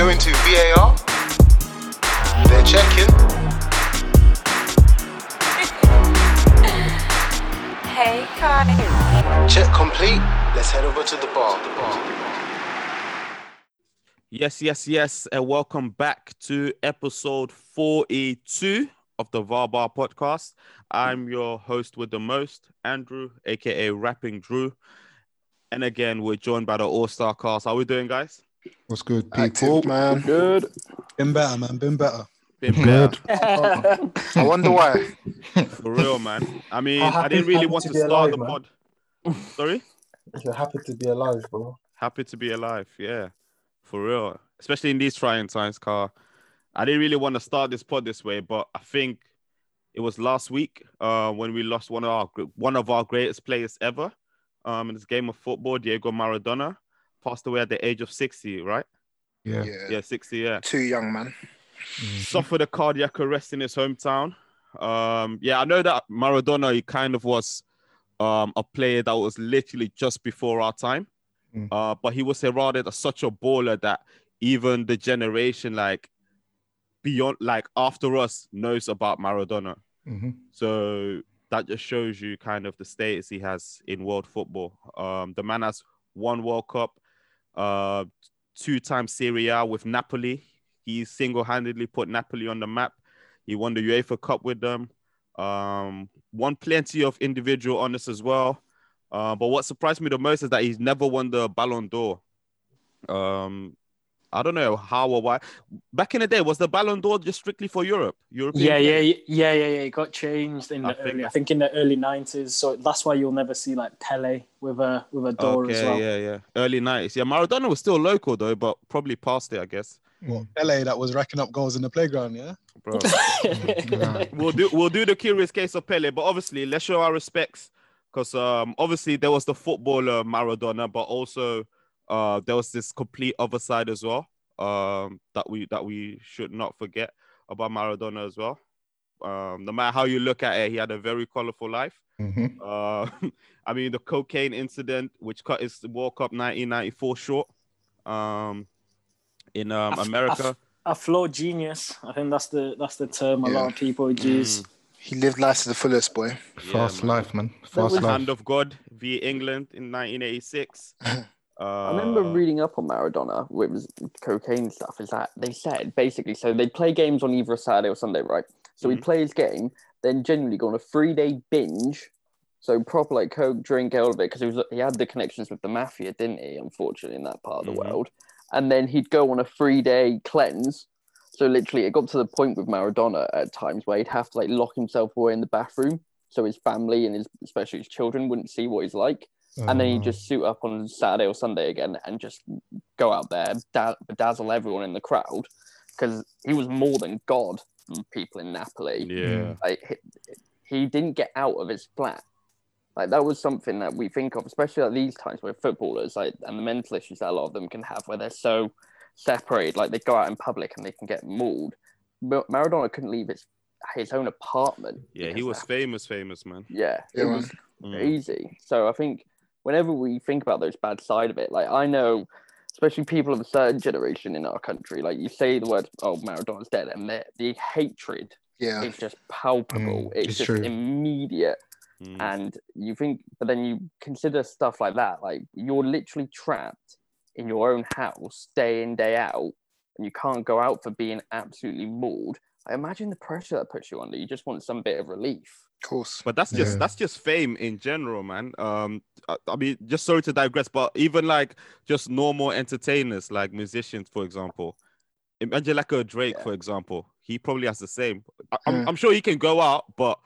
going to VAR. They're checking. Hey, Kai. Check complete. Let's head over to the bar. Yes, yes, yes, and welcome back to episode 42 of the VAR Bar podcast. I'm your host with the most, Andrew, aka Rapping Drew. And again, we're joined by the All Star cast. How are we doing, guys? What's good, Active, people? man. Good. Been better, man. Been better. Been Good. better, I wonder why. for real, man. I mean, I'm I didn't really want to to start alive, the man. pod. Sorry? You're happy to be alive, bro. Happy to be alive, yeah, for real. Especially in these trying times, car. I didn't really want to start this pod this way, but I think it was last week uh, when we lost one of our one of our greatest players ever um, in this game of football. Diego Maradona passed away at the age of sixty, right? Yeah. Yeah. Yeah, sixty. Yeah, Too young, man. suffered a cardiac arrest in his hometown. Um, yeah, I know that Maradona. He kind of was um, a player that was literally just before our time. Mm. Uh, but he was heralded as such a baller that even the generation like beyond like after us knows about Maradona. hmm So that just shows you kind of the status he has in world football. Um, the man has one World Cup, uh, two-time Serie A with Napoli. He single-handedly put Napoli on the map. He won the UEFA Cup with them. Um, won plenty of individual honors as well. Uh, but what surprised me the most is that he's never won the Ballon d'Or. Um, I don't know how or why. Back in the day, was the Ballon d'Or just strictly for Europe? European Yeah, yeah, yeah, yeah, yeah. It got changed in I the think- early, I think in the early nineties. So that's why you'll never see like Pele with a with a door okay, as well. yeah, yeah. Early nineties. Yeah, Maradona was still local though, but probably past it, I guess. What LA that was racking up goals in the playground, yeah? Bro. we'll do we'll do the curious case of Pele, but obviously let's show our respects because um obviously there was the footballer Maradona, but also uh there was this complete other side as well. Um that we that we should not forget about Maradona as well. Um, no matter how you look at it, he had a very colorful life. hmm Uh, I mean, the cocaine incident, which cut his World Cup 1994 short um, in um, A f- America. a flawed genius. I think that's the that's the term a Yeah. lot of people would use. He lived life to the fullest, boy. Fast man. life, man. Fast life. Hand of God via England in 1986. Uh, I remember reading up on Maradona with was cocaine stuff. Is that they said basically so they'd play games on either a Saturday or Sunday, right? So Mhm. he'd play his game, then genuinely go on a three day binge. So proper like coke, drink, all of it because he was he had the connections with the mafia, didn't he? Unfortunately, in that part of the Mhm. world, and then he'd go on a three day cleanse. So literally, it got to the point with Maradona at times where he'd have to like lock himself away in the bathroom so his family and his especially his children wouldn't see what he's like and then you just suit up on Saturday or Sunday again and just go out there, da- bedazzle everyone in the crowd because he was more than God. from People in Napoli, yeah. like he, he didn't get out of his flat. Like that was something that we think of, especially at these times where footballers like and the mental issues that a lot of them can have, where they're so separated, like they go out in public and they can get mauled. But Maradona couldn't leave his his own apartment. Yeah, he was that- famous, famous, man. Yeah, Yeah, it man. was Mm. crazy. So I think whenever we think about those bad side of it, like I know, especially people of a certain generation in our country, like you say the word "oh Maradona's dead," and the the hatred Yeah. is just palpable. Mm, it's, it's just true. immediate, Mm. and you think, but then you consider stuff like that, like you're literally trapped in your own house day in day out, and you can't go out for being absolutely mauled. I imagine the pressure that puts you under. You just want some bit of relief. Of course. But that's just Yeah. that's just fame in general, man. Um, I, I mean, just sorry to digress, but even like just normal entertainers, like musicians, for example. Imagine like a Drake, Yeah. for example. He probably has the same. I, I'm, Mm. I'm sure he can go out, but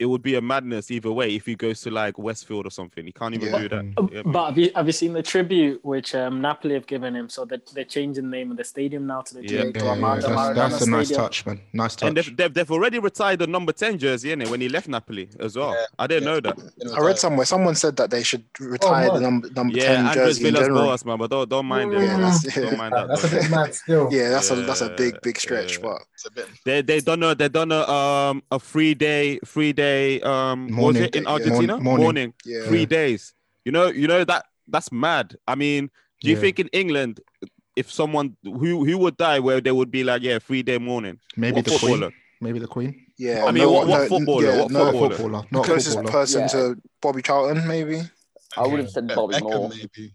it would be a madness either way if he goes to like Westfield or something. He can't even Yeah. do that. Yeah, But have you, have you seen the tribute which um, Napoli have given him? So that they're changing the name of the stadium now to the Yeah. Diego Yeah, yeah, that's, that's a nice Stadium. touch, man. Nice and touch. they've, they've, they've already retired the number 10 jersey in it when he left Napoli as well. Yeah. I didn't Yeah. know that. I read somewhere someone said that they should retire the number number Yeah, ten Andres jersey in Villas general. Boas, man, but don't, don't mind it. Yeah, that's- Don't mind that. That's a though. bit mad still. Yeah, that's a that's a big big stretch, yeah. but It's a bit. They they done a they done a um a free day free day um what was it in. Argentina Morn- morning. yeah. three days. You know you know that that's mad. I mean, do you Yeah. think in England if someone who who would die where they would be like, yeah, three day morning. Maybe What the footballer? Queen. Maybe the Queen. Yeah. I mean, no, what- what no, footballer? Yeah, What no, footballer? footballer. Not a closest footballer. person Yeah. to Bobby Charlton, maybe. I would have said Bobby Beckham, Moore. maybe.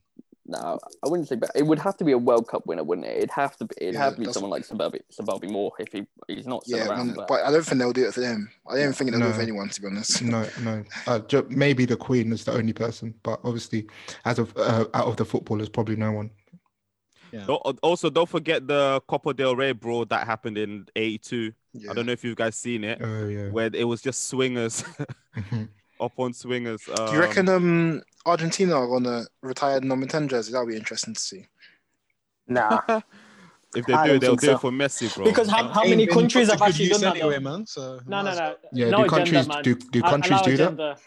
No, I wouldn't say. But it would have to be a World Cup winner, wouldn't it? It'd have to be. It'd Yeah, have to be someone like Sir Bobby, Sir Moore if he he's not still Yeah, around. man, but, but I don't think they'll do it for them. I don't think they'll do it for anyone, to be honest. No, no. Uh, ju- maybe the Queen is the only person, but obviously, as of uh, out of the footballers, probably no one. Al- Also, don't forget the Copa del Rey brawl that happened in '82. Yeah. I don't know if you guys seen it, Oh yeah. where it was just swingers Mhm. up on swingers. Do you Um, reckon um Argentina are gonna retire number ten jersey? That'll be interesting to see. Nah, if they I do, don't they'll do so. it for Messi, bro. because how, how many countries put have actually use done that? anyway, though? man. So No, no, no. Yeah. no do countries agenda, man. do do countries allow do that? agenda.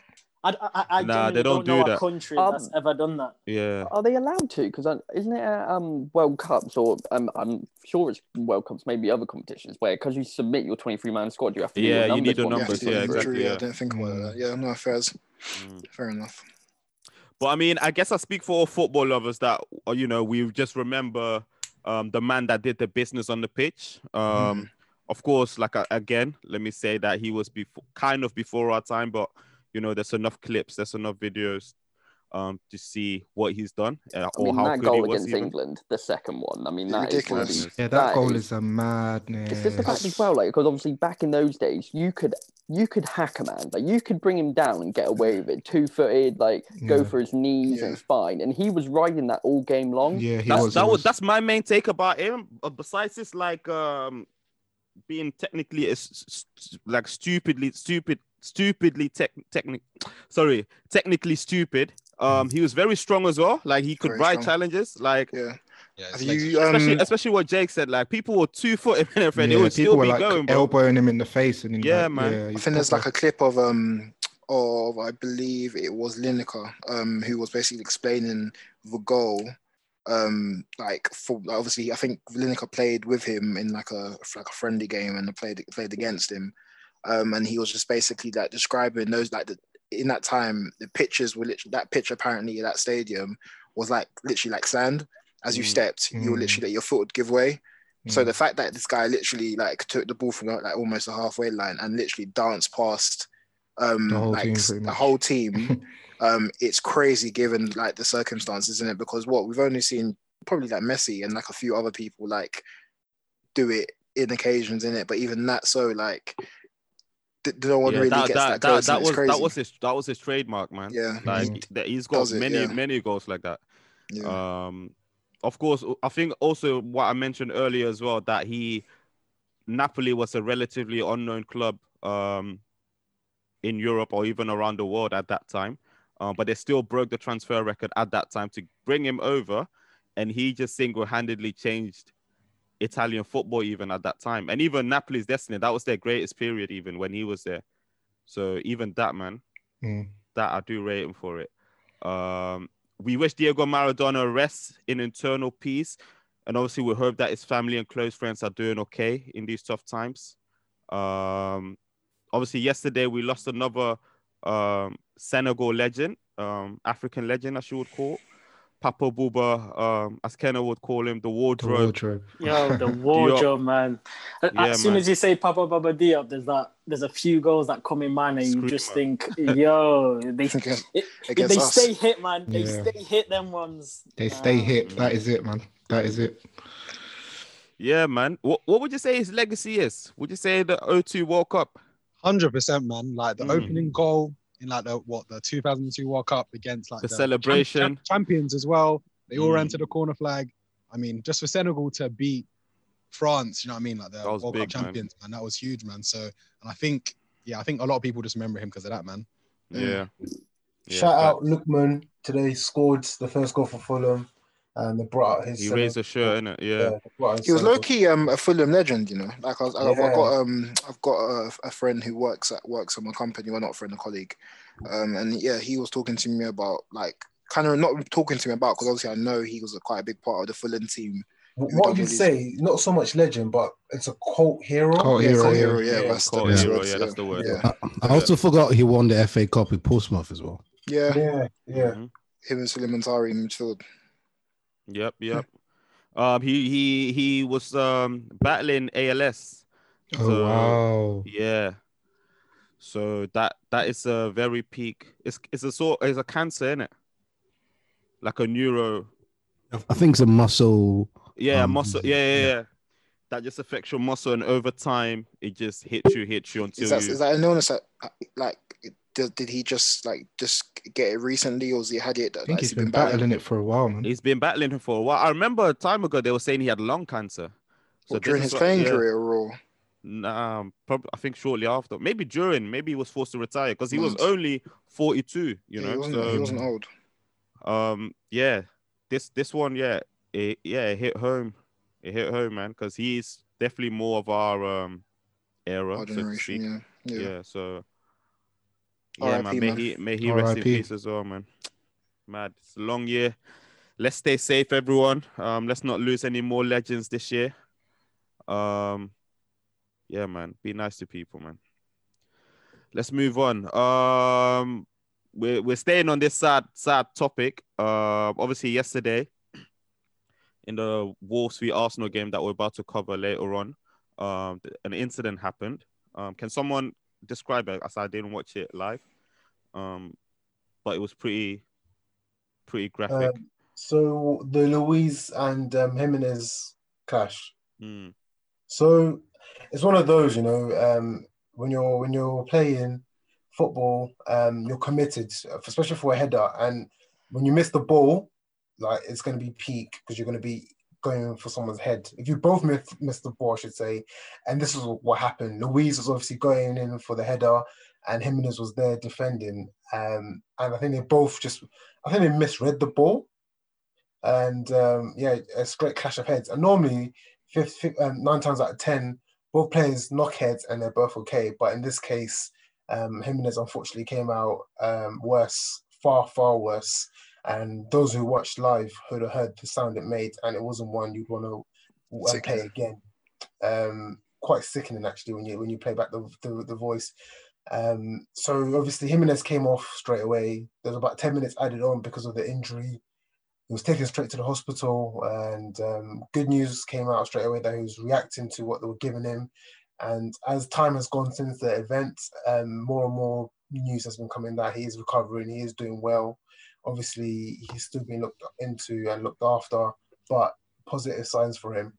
I, I, I, I Nah, they genuinely don't know do a that. country Um, that's ever done that. yeah. Are they allowed to? Because isn't it uh, um World Cups or um, I'm sure it's World Cups, maybe other competitions where because you submit your 23 man squad, you have to. Yeah, you need your one You numbers, yeah, the exactly, injury, yeah. I didn't think about that. Yeah, no, fair, Mm. fair enough. But I mean, I guess I speak for all football lovers that uh, you know we just remember um, the man that did the business on the pitch. Um, Of course, like again, let me say that he was before, kind of before our time, but you know, there's enough clips, there's enough videos um, to see what he's done uh, I mean, how that good goal he was. against even. England, the second one. I mean, Yeah, that is one of ridiculous. Yeah, that, That goal is- is a madness. It's just the fact as well, like because obviously back in those days, you could you could hack a man, like you could bring him down and get away with it, two footed, like go for his knees Yeah. and spine, and he was riding that all game long. Yeah, he That's, was. that he was that's my main take about him. Uh, besides this, like um, being technically is s- like stupidly stupid, stupidly tech technic, sorry, technically stupid. Um, he was very strong as well. Like he could Very ride strong. challenges. Like Yeah. Yeah, like- you especially um? especially what Jake said. Like people were two foot in and everything. yeah, it would still were be like going, bro. elbowing him in the face, and Yeah, like, man. Yeah, I he's think there's like a clip of um of I believe it was Lineker um who was basically explaining the goal um like for obviously I think Lineker played with him in like a like a friendly game and played played against him um and he was just basically like describing those like the in that time the pitches were literally that pitch apparently that stadium was like literally like sand as you Mm. stepped you were Mm. literally like your foot would give way so Mm. the fact that this guy literally like took the ball from like almost the halfway line and literally danced past um The whole like team, the whole team, um, it's crazy given like the circumstances, isn't it? Because what we've only seen probably like Messi and like a few other people like do it in occasions, in it. But even that, so like no one Yeah, really that, gets that, that, that, that was that was his that was his trademark, man. yeah, Like he's got does it, many yeah. many goals like that. yeah. Um, of course, I think also what I mentioned earlier as well that he Napoli was a relatively unknown club um, in Europe or even around the world at that time, uh, but they still broke the transfer record at that time to bring him over, and he just single-handedly changed Italian football even at that time, and even Napoli's destiny. That was their greatest period, even when he was there. So even that man, Mm. that I do rate him for it. Um, we wish Diego Maradona rests in internal peace, and obviously we hope that his family and close friends are doing okay in these tough times. Um, obviously, yesterday we lost another um, Senegal legend, um, African legend, as you would call Papa Bouba, um, as Kenna would call him, the The wardrobe. wardrobe. Yo, the wardrobe, man. A- Yeah, as soon man. as you say Papa Bouba Diop, there's that. There's a few goals that come in mind, and you just Screamer. think, yo, they Against- it- against they us. stay hit, man. They Yeah. stay hit them ones. They stay Um, hit. That is it, man. That is it. Yeah, man. What, what would you say his legacy is? Would you say the 02 World Cup? Hundred percent, man. Like the Mm. opening goal in like the what the 2002 World Cup against like The champ- celebration. champ- champions as well. They all ran Mm. to the corner flag. I mean, just for Senegal to beat France, you know what I mean? Like the That was World big, Cup champions, man. That was huge, man. So, and I think, yeah, I think a lot of people just remember him because of that, man. Yeah. Yeah, Shout out facts. Lookman today. Scored the first goal for Fulham, and they brought his. He Senegal- raised a shirt, innit? Yeah. they brought out his He was low key um a Fulham legend, you know. Like I was, I've, I've Yeah. got um I've got a, a friend who works at works at my company, well not a friend, a colleague, um and yeah, he was talking to me about like kind of not talking to me about because obviously I know he was a quite a big part of the Fulham team. What would you say? Not so much legend, but it's a cult hero. Cult yeah, hero, cult yeah. hero, yeah, Yeah, that's the Cult best hero, word, yeah, that's the word. Yeah, I, I also forgot he won the FA Cup with Portsmouth as well. yeah, Yeah, yeah. Mhm. him and Sulley Muntari in midfield. Yep, yep. Um, he he he was um battling ALS. Oh wow. Yeah. So that that is a very peak. It's it's a sort it's a cancer, is it? Like a neuro. I think it's a muscle. Yeah, Um, muscle. Yeah, yeah, yeah. yeah. That just affects your muscle, and over time, it just hits you, hits you until Is that you. is that an illness that like did, did he just like just get it recently, or has he had it? I Like, he's he's he been battling it for a while, man. He's been battling it for a while. I remember a time ago they were saying he had lung cancer. Or this during is his what- playing yeah. career, or Nah, probably I think shortly after. Maybe during. Maybe he was forced to retire because he was only 42. You yeah, know, he wasn't, so he wasn't old. um, yeah, this this one, yeah, it yeah, it hit home. It hit home, man, because he's definitely more of our um era, Our so to speak. generation, yeah, Yeah. yeah. so yeah, man. May he may he rest in peace as well, man. Mad. It's a long year. Let's stay safe, everyone. Um, let's not lose any more legends this year. Um, yeah, man. Be nice to people, man. Let's move on. Um, we're we're staying on this sad sad topic. Uh, obviously yesterday in the Wolves v Arsenal game that we're about to cover later on, um, an incident happened. Um, can someone describe it? As I didn't watch it live, um, but it was pretty, pretty graphic. Um, so the Luiz and um, Jimenez clash. Mm, So it's one of those, you know, um, when you're when you're playing football, um, you're committed, especially for a header, and when you miss the ball, like it's going to be peak because you're going to be going for someone's head. If you both miss, miss the ball, I should say, and this is what happened. Luiz was obviously going in for the header, and Jimenez was there defending, um, and I think they both just, I think they misread the ball, and um, yeah, a great clash of heads. And normally, fifth, fifth, um, nine times out of ten, both players knock heads and they're both okay. But in this case, um, Jimenez unfortunately came out um, worse, far, far worse. And those who watched live would have heard the sound it made, and it wasn't one you'd want to uh, play again. Um, quite sickening actually when you when you play back the the, the voice. Um, so obviously Jimenez came off straight away. There's about ten minutes added on because of the injury. He was taken straight to the hospital, and um, good news came out straight away that he was reacting to what they were giving him. And as time has gone since the event, um, more and more news has been coming that he is recovering, he is doing well. Obviously, he's still being looked into and looked after, but positive signs for him.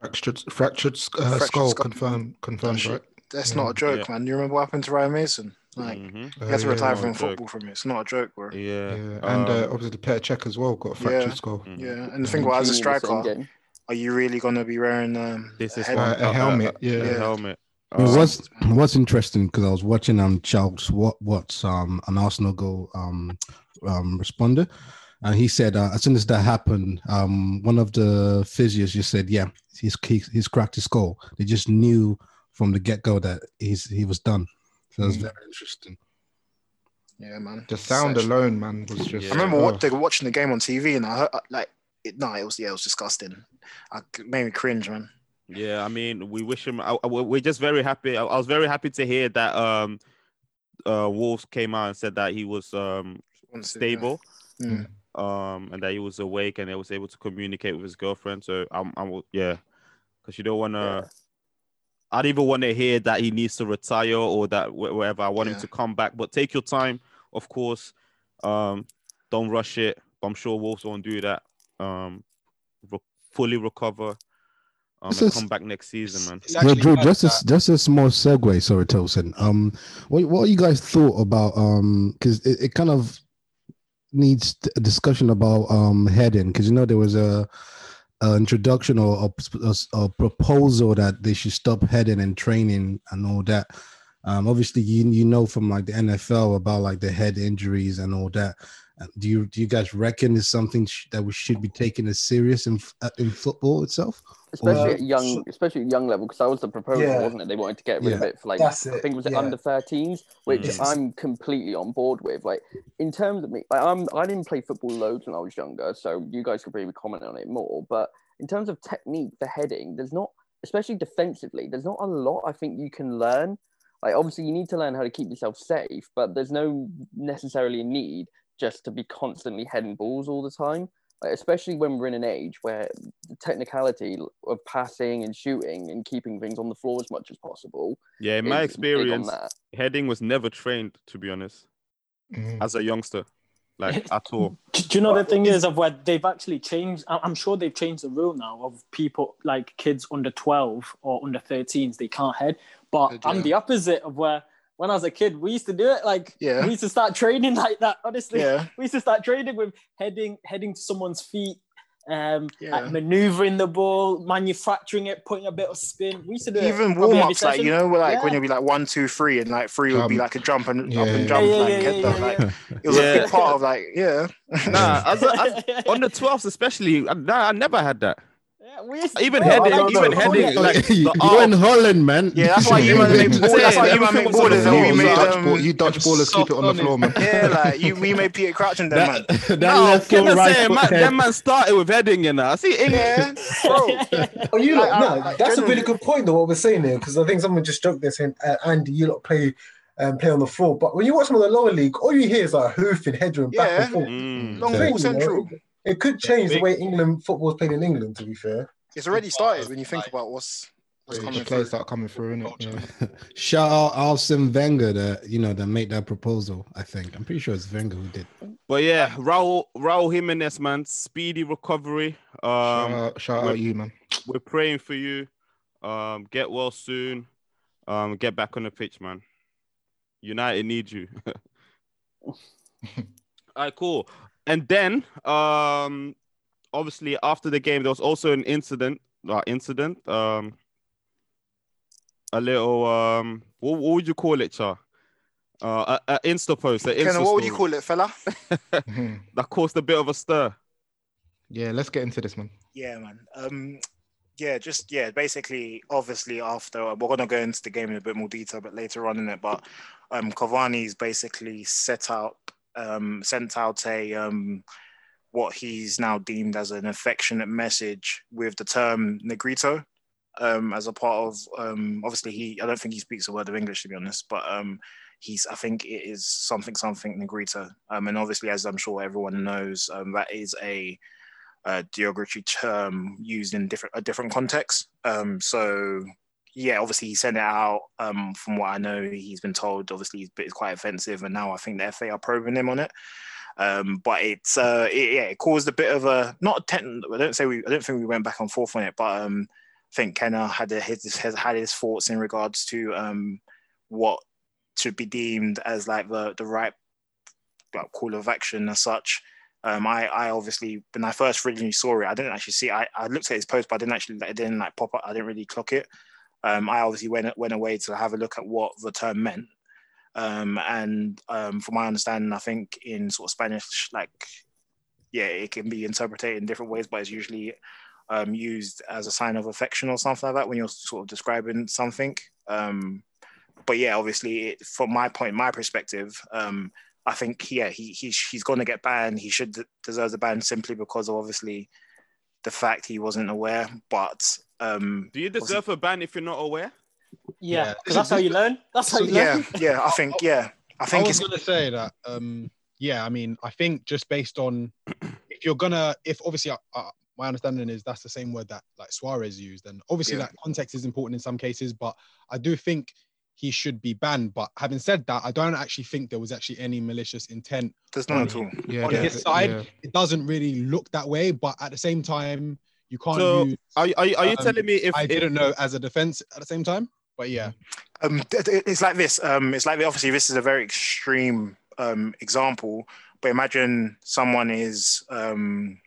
Fractured, fractured, uh, Fractured skull, skull. confirmed, confirmed, shit. right? That's Yeah. not a joke, Yeah. man. You remember what happened to Ryan Mason? Like mhm, he had to Uh, retire not a from joke. football from it. It's not a joke, bro. Yeah, Yeah, and uh, um, obviously Petr Cech as well got a fractured Yeah. skull. mhm. Yeah, and the thing was, as a Mancini the same striker, are you really gonna be wearing um, This a is head- one- Uh, a helmet, yeah. a Yeah. helmet. I mean, Um, what's what's interesting because I was watching um Charles what what's um an Arsenal goal um um responder, and he said uh, as soon as that happened, um one of the physios just said, yeah, he's he's, he's cracked his skull. They just knew from the get go that he's he was done. So that's Mm. very interesting. Yeah, man. The sound Such- alone, man, was just. Yeah. I remember oh. what they were watching the game on TV, and I heard like it. No, it was yeah, it was disgusting. I it made me cringe, man. Yeah, I mean, we wish him. I, I- we're just very happy. I, I was very happy to hear that um, uh, Wolves came out and said that he was um stable, Mm. um, and that he was awake and he was able to communicate with his girlfriend. So I'm, I'm yeah, because you don't want to. Yeah. I don't even want to hear that he needs to retire or that whatever. I want him to come back, but take your time, of course. Um, don't rush it. I'm sure Wolves won't do that. Um, re- fully recover. Um, and come back next season, man. It's Yeah, Drew, just a, just a small segue, sorry, Tosin. Um, what what you guys thought about um, because it, it kind of needs a discussion about um heading, because you know there was a, a introduction or a, a, a proposal that they should stop heading and training and all that. Um, obviously you you know from like the NFL about like the head injuries and all that. Do you do you guys reckon is something sh- that we should be taking as serious in uh, in football itself? Especially Uh, at young, so- especially at young level, because that was the proposal, Yeah. wasn't it? They wanted to get rid of it for like That's I think it was it yeah. under 13s, which Mm. I'm completely on board with. Like in terms of me, like, I'm I didn't play football loads when I was younger, so you guys could probably comment on it more. But in terms of technique for heading, there's not, especially defensively, there's not a lot I think you can learn. Like obviously you need to learn how to keep yourself safe, but there's no necessarily need just to be constantly heading balls all the time. Like, especially when we're in an age where the technicality of passing and shooting and keeping things on the floor as much as possible. Yeah, in my is big on experience, heading was never trained, to be honest, Mhm. as a youngster, like at all. Do, do you know the thing is of where they've actually changed? I- I'm sure they've changed the rule now of people like kids under 12 or under 13s they can't head. But I'm the opposite of where when I was a kid we used to do it. Like Yeah. we used to start training like that. Honestly, Yeah. we used to start training with heading heading to someone's feet. Um, Yeah. like maneuvering the ball, manufacturing it, putting a bit of spin. We used to do it Even warm ups, like you know, like when Yeah. you'll be like one, two, three, and like three would be like a jump and Yeah, up and yeah. jump, Yeah, yeah, like yeah, yeah, Like yeah. it was Yeah. a big part of like, yeah. Nah, as, a, as on the 12th especially, I- nah, I never had that. Yeah, we Even bro, heading, I don't even know. heading, like you, the you're in. Holland, man. Yeah, that's why you man make Saying. That's why you man make was borders and we made Dutch, um, ball, you Dutch ballers keep it on the floor, man. yeah, like you, we made Peter Crouching them, man. that, that No, left can I right say, foot man, that man started with heading, you know. I see English. Yeah, bro. Oh, you Like, no, I- that's a really good point though. What we're saying here, because I think someone just joked there saying, uh, "Andy, you lot play, um, play on the floor." But when you watch them on the lower league, all you hear is like hoofing, headroom, back and forth. Mm. Long Thing, ball you know, central. It, it could change the way England football is played in England. To be fair, It's already started when you think about what's what's The coming players through. start coming through, innit? Yeah. Shout out Arsene Wenger that you know that made that proposal. I think I'm pretty sure it's Wenger who did. But yeah, Raul, Raul Jimenez, man, speedy recovery. shout Um, out, shout out you, man. we're praying for you. Um, get well soon. Um, get back on the pitch, man. United need you. All right, cool. And then, um, obviously after the game, there was also an incident. Uh, incident. Um, a little. Um, what, what would you call it, Char? Uh, a, a Insta post. A Insta Ken, what would you call it, fella? That caused a bit of a stir. Yeah, let's get into this, man. Yeah, man. Um, yeah, just yeah. Basically, obviously, after we're gonna go into the game in a bit more detail, but later on in it. But um, Cavani's basically set out, um, sent out a um, what he's now deemed as an affectionate message with the term negrito. Um, as a part of um, obviously he, I don't think he speaks a word of English to be honest, but um, he's I think it is something something negrito. Um, and obviously, as I'm sure everyone knows, um, that is a uh, derogatory term used in different a different context. Um, so yeah, obviously he sent it out. Um, from what I know, he's been told obviously it's, quite offensive, and now I think the FA are probing him on it. Um, but it's uh, it, yeah, it caused a bit of a not a ten. I don't say we. I don't think we went back and forth on it, but um, I think Kenner had a, his has had his thoughts in regards to um what should be deemed as like the the right like, call of action as such. Um, I, I obviously when I first originally saw it, I didn't actually see. I, I looked at his post, but I didn't actually. It didn't like pop up. I didn't really clock it. Um, I obviously went went away to have a look at what the term meant. Um, and um, from my understanding, I think in sort of Spanish, like yeah, it can be interpreted in different ways, but it's usually um, used as a sign of affection or something like that when you're sort of describing something. Um, but yeah, obviously, it, from my point, my perspective, um, I think yeah, he, he he's going to get banned. He should deserve the ban simply because of obviously the fact he wasn't aware. But um, Do you deserve a ban if you're not aware? Yeah, Yeah. because that's how you learn. That's how you yeah, learn. yeah, I think yeah, I think I think was it's gonna say that. Um, yeah, I mean, I think just based on if you're gonna, if obviously, uh, uh, my understanding is that's the same word that like Suarez used, and obviously Yeah. that context is important in some cases, but I do think he should be banned. But having said that, I don't actually think there was actually any malicious intent there's none at all. Yeah, on yeah, his side. yeah. It doesn't really look that way, but at the same time, you can't So, use. Are, you- are, you- are you Um, telling me if I if- didn't know as a defense at the same time, but yeah, um, th- th- it's like this. Um, it's like obviously this is a very extreme um, example, but imagine someone is um,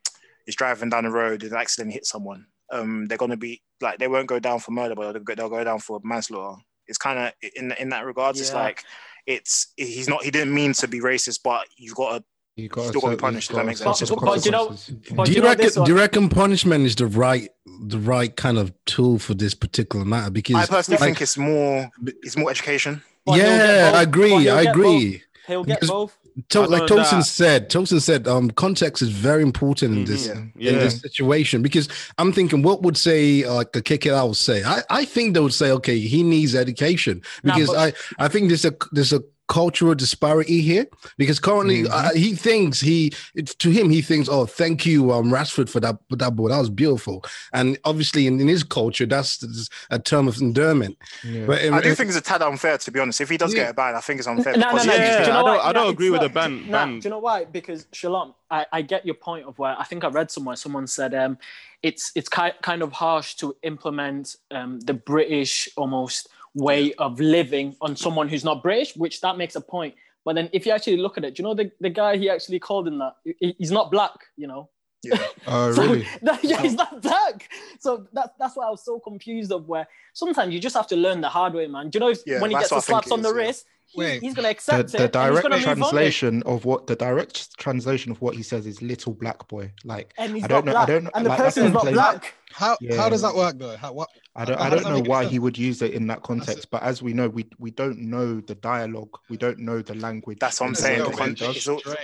is driving down the road and accidentally hit someone. Um, they're going to be like they won't go down for murder, but they'll go, they'll go down for manslaughter. It's kind of in in that regards. It's like it's he's not he didn't mean to be racist, but you've got to You got Still gotta be punished, if that makes sense. But- but you know- But do you know reckon? Do you reckon punishment is the right, the right kind of tool for this particular matter? Because I personally like- think it's more it's more education. But yeah. I agree. I get agree. He'll get both. To, like know Tosin that- said, Tosin said, um, context is very important in Mhm. this Yeah. in Yeah. this situation because I'm thinking, what would say uh, like a kick it out say? I, I think they would say, okay, he needs education Nah, because but- I I think there's a there's a cultural disparity here? Because currently, mm-hmm. uh, he thinks he to him he thinks, oh, thank you, um, Rashford for that for that ball. That was beautiful. And obviously, in, in his culture, that's a term of endearment. Yeah. But in, I do think it's a tad unfair, to be honest. If he does yeah. get a ban, I think it's unfair. No, no, no, yeah, do you know I don't, I don't agree with the ban. Ban. Do you know why? Because Shalom, I, I get your point of where I think I read somewhere someone said um, it's it's ki- kind of harsh to implement um, the British almost way of living on someone who's not British, which that makes a point. But then if you actually look at it, do you know the, the guy he actually called in that? He's not black, you know? Yeah. So really? That, yeah, he's not black. So that, that's why I was so confused of where sometimes you just have to learn the hard way, man. Do you know if, yeah, when he gets the slaps on the is, wrist, yeah Wait, he's going to accept the, the direct translation of what the direct translation of what he says is "little black boy." Like, I don't know, black. I don't know, and like, the person's not black. How yeah. how does that work though? How, what, I don't I don't know why sense? he would use it in that context, but as we know, we we don't know the dialogue, we don't know the language. That's what I'm saying.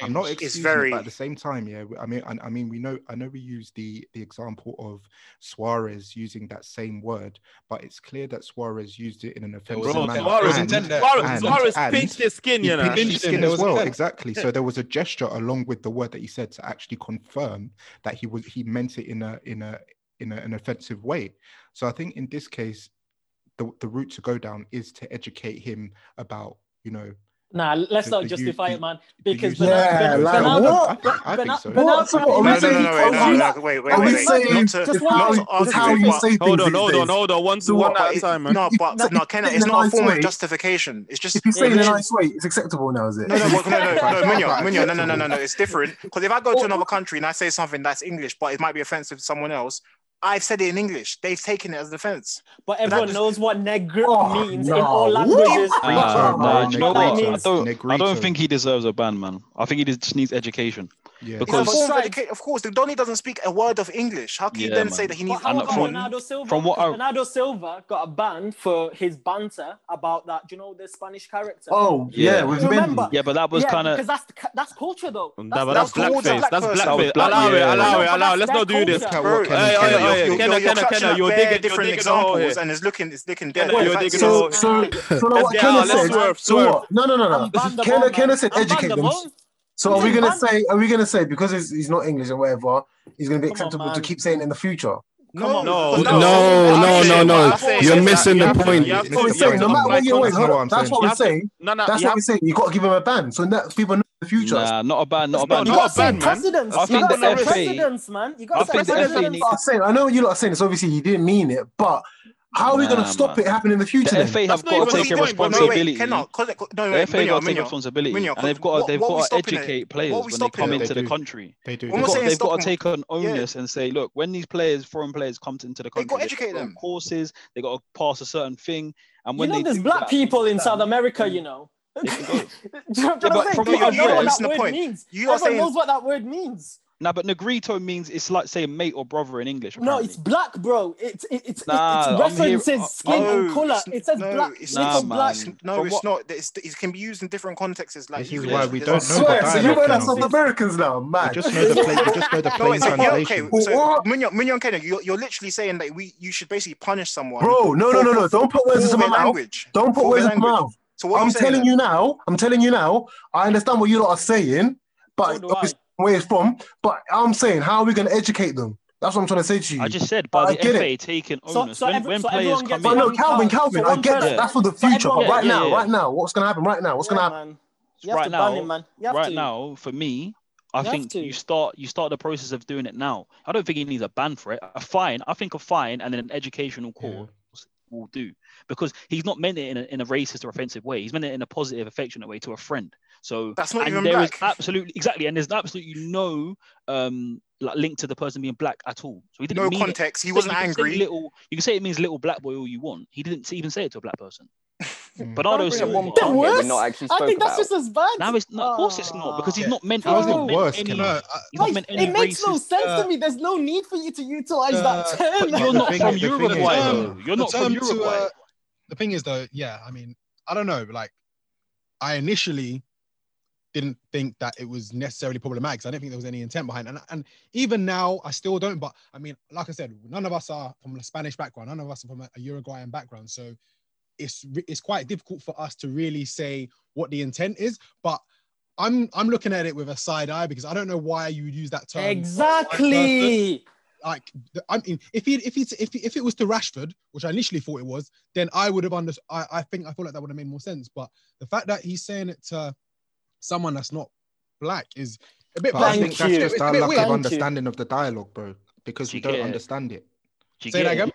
I'm not. It's very. But at the same time, yeah. I mean, I, I mean, we know. I know we use the the example of Suarez using that same word, but it's clear that Suarez used it in an offensive manner. Suarez, and, Suarez, and, Suarez and pinched his skin, you know. Pinched his skin as well, exactly. So there was a gesture along with the word that he said to actually confirm that he was he meant it in a in a in a, an offensive way. So I think in this case, the the route to go down is to educate him about you know Nah, let's not justify it, man. Because you, yeah, Bernard, like, Bernard, what? Bernard, I, I think so. Bernard, what? Bernard, no, no, no, wait, no, no, no, wait, wait, wait, wait. wait. Not to, just not to argue how you say things Hold on, hold on, hold on. One, one at a time, man. No, but no, Kenneth, it's not a form of justification. It's just if you say it in a nice way, it's acceptable now, is it? No, no, no, no, no, Munya, Munya, no, no, no, no, no. It's different because if I go to another country and I say something that's English, but it might be offensive to someone else, I've said it in English. They've taken it as defense. But everyone but knows what negro oh, means no. in all languages. Uh, no, you know? I don't, I don't think he deserves a ban, man. I think he just needs education. Yeah. Because the, of course, Donny doesn't speak a word of English. How can yeah, you then man. say that he needs? Well, from, Bernardo Silva? From what I... Silva got a ban for his banter about that. Do you know the Spanish character? Oh yeah, yeah. Do remember? Yeah, but that was yeah, kind of because that's that's culture though. Mm, that's, that's, that's blackface. Black that's blackface. Black allow it, allow it, allow it. Let's not do this. Kenna, Kenna, Kenna, you're digging different examples, and it's looking, it's looking dead. So, so, so, so, so, so, no, no, no. so, so, said educate so, so are we gonna say? Are we gonna say because he's, not English or whatever? He's gonna be Come acceptable on, to keep saying in the future. No, no, no, no, no, no. You're missing the point. Oh, no matter what you're saying, that's what we're saying. That's what we're saying. You've got to give him a ban so that people know the future. Nah, not a ban, not a ban. You got to ban, man. I think the FA. Precedence, man. You got to say precedence. I know what you lot are saying. It's obviously you didn't mean it, but how are we nah, going to stop man. it happening in the future? The? FA have got to take responsibility. Cannot, no, the FA got to take responsibility, and they've got to, they've got to educate it? players when they come it? into they the country. They do. They've, got, they've got, to take an onus yeah. and say, look, when these players, foreign players, come into the country, they got to educate them. Courses, they got to pass a certain thing, and when you know, there's black people in South America, hmm. you know. You are saying that word means. Everyone knows what that word means. Nah, but negrito means it's like saying mate or brother in English. Apparently. No, it's black, bro. It's it, it's nah, it, references here, uh, skin oh, and color. It says no, black. It's, nah, black. It's, no, it's not. It's, it can be used in different contexts. Like this is why we don't know. Swear, so you know that's South Americans now, man. Just know the plain, just know the plain no. Okay, so Mignon, Mignon Kenya, you're, you're literally saying that we you should basically punish someone. Bro, no, no, no, no. Don't put words into my language. Don't put words into my mouth. So I'm telling you now. I'm telling you now. I understand what you lot are saying. But where it's from. But I'm saying, how are we going to educate them? That's what I'm trying to say to you. I just said by but the FA it. taking owners so, so when, every, when so players come in. no, Calvin, Calvin, so I get that. That's for the future. But right yeah, now, yeah, right now, what's going to happen? Right now, what's going to happen? right now, right to. now, for me, I you think you start you start the process of doing it now. I don't think he needs a ban for it. A fine, I think a fine and then an educational course yeah. will do because he's not meant it in a, in a racist or offensive way. He's meant it in a positive, affectionate way to a friend. So that's not and even there is absolutely exactly, and there's absolutely no um like link to the person being black at all. So he didn't no mean context. It. He wasn't angry. Little, you can say it means little black boy all you want. He didn't even say it to a black person. Hmm. Bernardo Silva. The worst. Not actually I think that's about. just as bad. Now it's not, of course it's not because he's oh. not meant. not meant any it makes racist, no sense uh, to me. There's no need for you to utilize uh, that term. You're um, not from uh, Uruguay, though. You're not from Uruguay the thing is though, yeah, I mean, I don't know. Like, I initially didn't think that it was necessarily problematic. I didn't think there was any intent behind it. And, and even now, I still don't. But I mean, like I said, none of us are from a Spanish background. None of us are from a, a Uruguayan background. So it's it's quite difficult for us to really say what the intent is. But I'm I'm looking at it with a side eye because I don't know why you would use that term. Exactly. Like I mean, if he if it's if if it was to Rashford, which I initially thought it was, then I would have under I, I think I feel like that would have made more sense. But the fact that he's saying it to someone that's not black is a bit. But I Thank think that's you. just It's a our bit lack weird. of Thank you. understanding of the dialogue, bro. Because we You don't understand it. Say that it? again.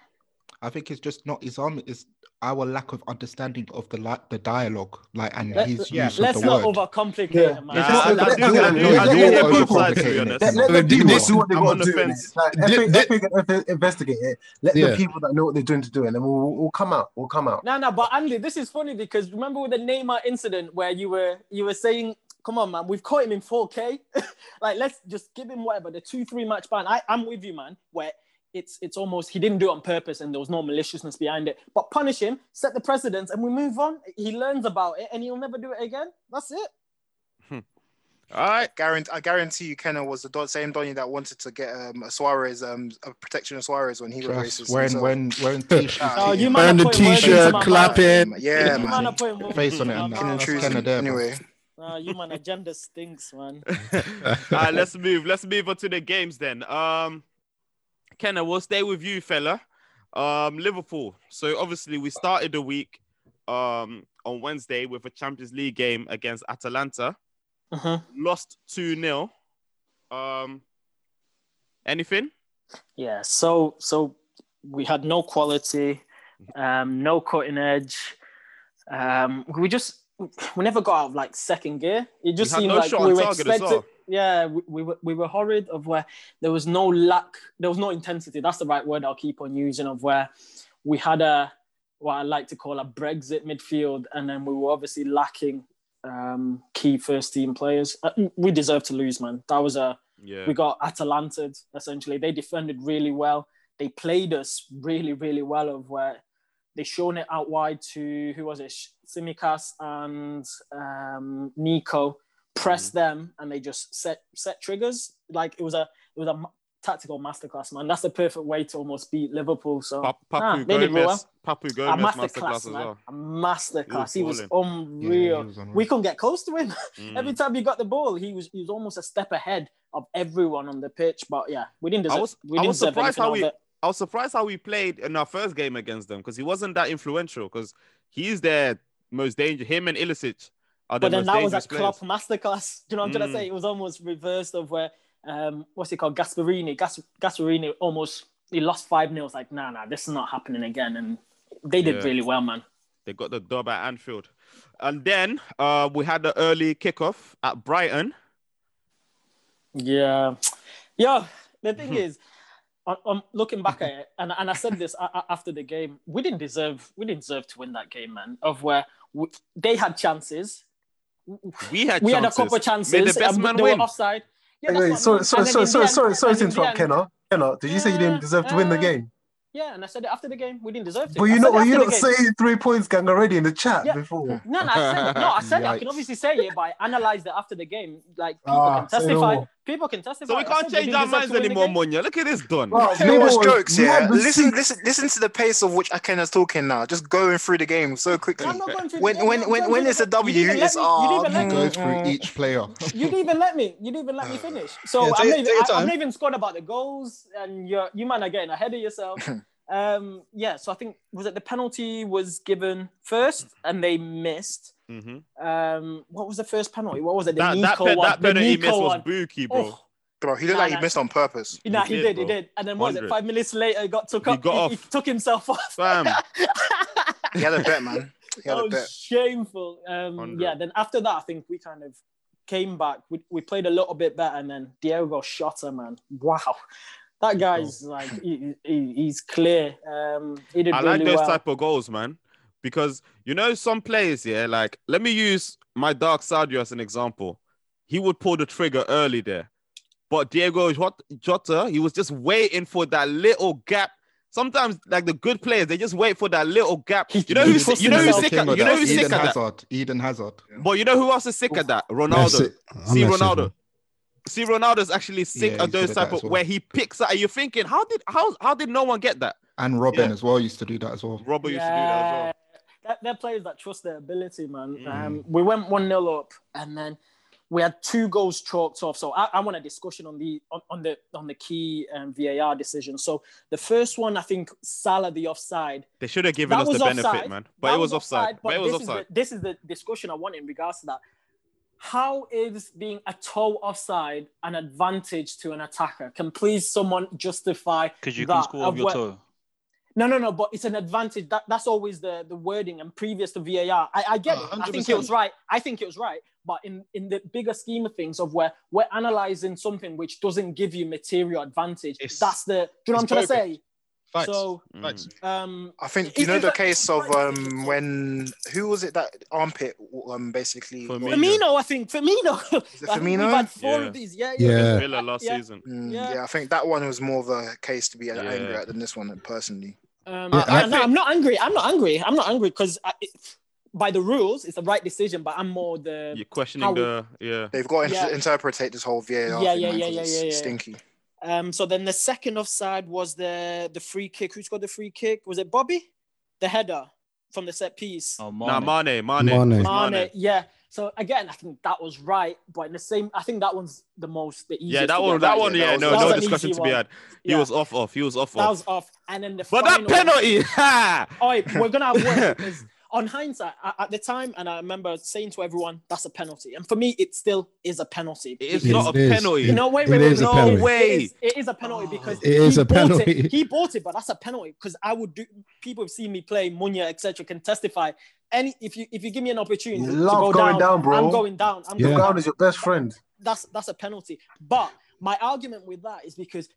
I think it's just not his arm. It's um, our lack of understanding of the li- the dialogue, like and Let, his yeah, use let's of the not word. overcomplicate Yeah. it, man. Let's not- I- I let- do- let- I let- do- let- I let- do let the both people- to be honest. Let, let the this- do what they I'm got on to do. innit? fence. Like, Thi- FA, thi- FA gonna investigate it. Let Yeah. the people that know what they're doing to do, it, and then we'll, we'll, we'll come out. We'll come out. No, no, but Andy, this is funny because remember with the Neymar incident where you were you were saying, "Come on, man, we've caught him in 4K. like, let's just give him whatever the two three match ban." I, I'm with you, man. Where it's it's almost he didn't do it on purpose and there was no maliciousness behind it. But punish him, set the precedence, and we move on. He learns about it and he'll never do it again. That's it. All right. Guarantee, I guarantee you, Kenna was the don- same Donny that wanted to get um, a Suarez, um, a protection of Suarez when he was Just racist. when himself. when wearing t-shirts, Oh, you hitting Wearing are the putting words into t-shirt, clapping. yeah, You man man. are putting words face on it my and that. Ken and mouth. That's Truth. Kenna there. Anyway, Uh, you man agenda stinks, man. All right, let's move. Let's move on to the games then. Um, Kenna, we'll stay with you, fella. Um, Liverpool. So obviously we started the week um on Wednesday with a Champions League game against Atalanta. Mhm. Lost 2-0. Um anything? Yeah, so so we had no quality, um, no cutting edge. Um, we just we never got out of like second gear. It just seemed no like we were expected. well. Yeah, we, we were we were horrid of where there was no lack, there was no intensity. That's the right word I'll keep on using of where we had a what I like to call a Brexit midfield, and then we were obviously lacking um, key first team players. Uh, we deserve to lose, man. That was a Yeah. we got Atalanta essentially. They defended really well. They played us really, really well. Of where they shown it out wide to who was it? Tsimikas and um, Neco pressed them, and they just set set triggers. Like it was a it was a tactical masterclass, man. That's the perfect way to almost beat Liverpool. So Pa- Papu nah, they did Gomez, well. Papu a Gomez masterclass, masterclass as well. A masterclass. He was, balling. Yeah, unreal. he was we couldn't get close to him. Mm. Every time he got the ball, he was he was almost a step ahead of everyone on the pitch. But yeah, we didn't deserve. I was we I didn't was surprised how we. I was surprised how we played in our first game against them because he wasn't that influential because he's their most dangerous. Him and Ilicic are the But then that was a dangerous players. Masterclass. Do you know what I'm trying Mm. to say? It was almost reversed of where um what's it called? Gasperini. Gas Gasperini almost he lost five 0 It's like, nah, nah, this is not happening again. And they did Yeah. really well, man. They got the dub at Anfield. And then uh, we had the early kickoff at Brighton. Yeah, yeah. The thing is, I- I'm looking back at it, and, and I said this after the game. We didn't deserve. We didn't deserve to win that game, man. Of where we, they had chances. We had we had a couple chances. Made the best and man they win. were offside. Yeah, Wait, that's wait, what I sorry, mean. sorry, And then sorry, in the sorry, end- sorry, sorry to in the interrupt, end- Kenna. Kenna, did you say you didn't deserve to win the Uh, game? Yeah, and I said it after the game. We didn't deserve to. But you know, it are after you the not game. saying three points gang already in the chat Yeah. before? No, no, I said it. No, I said it. I can obviously say it, but I analyzed it after the game. Like people Ah, can testify. more. People can testify. So we can't change our minds to win the anymore, game. Munya. Look at this done. Bro, you know what's jokes? Yeah, listen, receipts. listen, listen to the pace of which Akena's talking now. Just going through the game so quickly. I'm not going through the When game, when when when it's the a game. W, You didn't let it's me- you oh, didn't let me- goes through each player. You didn't even let me. You didn't even let me finish. So Yeah, I'm, take- not even, I, I'm not even scored about the goals, and you're, you might not getting ahead of yourself. um, yeah. So I think was it the penalty was given first, and they missed. Mhm. Um, what was the first penalty? What was it? The That that, Nico pe- one. that the penalty Nico miss was one. bookie, bro. Oh, bro, he looked Nah, like he nah. missed on purpose. Nah, he, did, did, he bro. did. And then what was it? Five minutes later, he got took He up. got he, off. he took himself off. Fam. He had a bet, man. He had that a was bet. shameful. Um, yeah. Then after that, I think we kind of came back. We, we played a little bit better, and then Diego Jota, man, wow, that guy's like he, he, he's clear. Um, he did I really like those well. type of goals, man. Because you know some players, yeah, like let me use my dark Sadio as an example. He would pull the trigger early there, but Diego Jot- Jota, he was just waiting for that little gap. Sometimes, like the good players, they just wait for that little gap. He- You know who's puts you know who's sick at of you know that. who's sick Eden at that. Hazard. Eden Hazard. But you know who else is sick at that? Ronaldo. it. I'm See Ronaldo. man. See Ronaldo's actually sick Yeah, at those type of well. where he picks up. And you're thinking, how did how how did no one get that? And Robben Yeah. as well used to do that as well. Robert used to do that as well. That, they're players that trust their ability, man. Mm. Um, we went one 0 up, and then we had two goals chalked off. So I, I want a discussion on the on, on the on the key um, VAR decision. So the first one, I think Salah the offside. They should have given That us the was benefit, offside. man. But That it was offside. But it was this offside. Is the, this is the discussion I want in regards to that. How is being a toe offside an advantage to an attacker? Can please someone justify Because you that can score of off your toe. No, no, no. But it's an advantage. That that's always the the wording. And previous to VAR, I, I get Oh, it. I think it was right. I think it was right. But in in the bigger scheme of things, of where we're analyzing something which doesn't give you material advantage, It's- that's the. Do you know what I'm trying to say? Facts. So, Facts. um, I think you know the like- case of um when who was it that armpit um basically For me. Firmino, I think Firmino. it Firmino? We've had four Yeah. of these. Yeah, Yeah. Villa last Yeah. season. Mm, Yeah. yeah. I think that one was more of a case to be Yeah. angry at than this one personally. Um, Yeah, I, I no, think- I'm not angry. I'm not angry. I'm not angry because by the rules, it's the right decision. But I'm more the You're questioning the yeah. They've got to Yeah. interpret this whole VAR Yeah, thing, yeah, man, yeah, 'cause yeah, it's yeah, yeah. stinky. Um, so then the second offside was the the free kick. Who scored the free kick? Was it Bobby? The header from the set piece. Oh, Nah, Mane. Mane, Mane, Mane. Mane, Mane. yeah. So again, I think that was right, but in the same, I think that one's the most the easiest. Yeah, that one, that right. one, Yeah, yeah, that no, was- that no was discussion to be had. He Yeah. was off, off. He was off, That off. was off, and then the But that penalty, ha! Oh, we're gonna have words because on hindsight, at the time, and I remember saying to everyone, "That's a penalty," and for me, it still is a penalty. It is because- not a penalty. It- No, wait, it wait, wait, a no penalty. way. It is, it is a penalty ah. because It is he a bought penalty. It, he bought it, but that's a penalty because I would do. People have seen me play Munya, etc. Can testify. Any if you if you give me an opportunity You to love go going down, down, bro. I'm going down. I'm Yeah. going Down down. is your best friend. That's that's a penalty. But my argument with that is because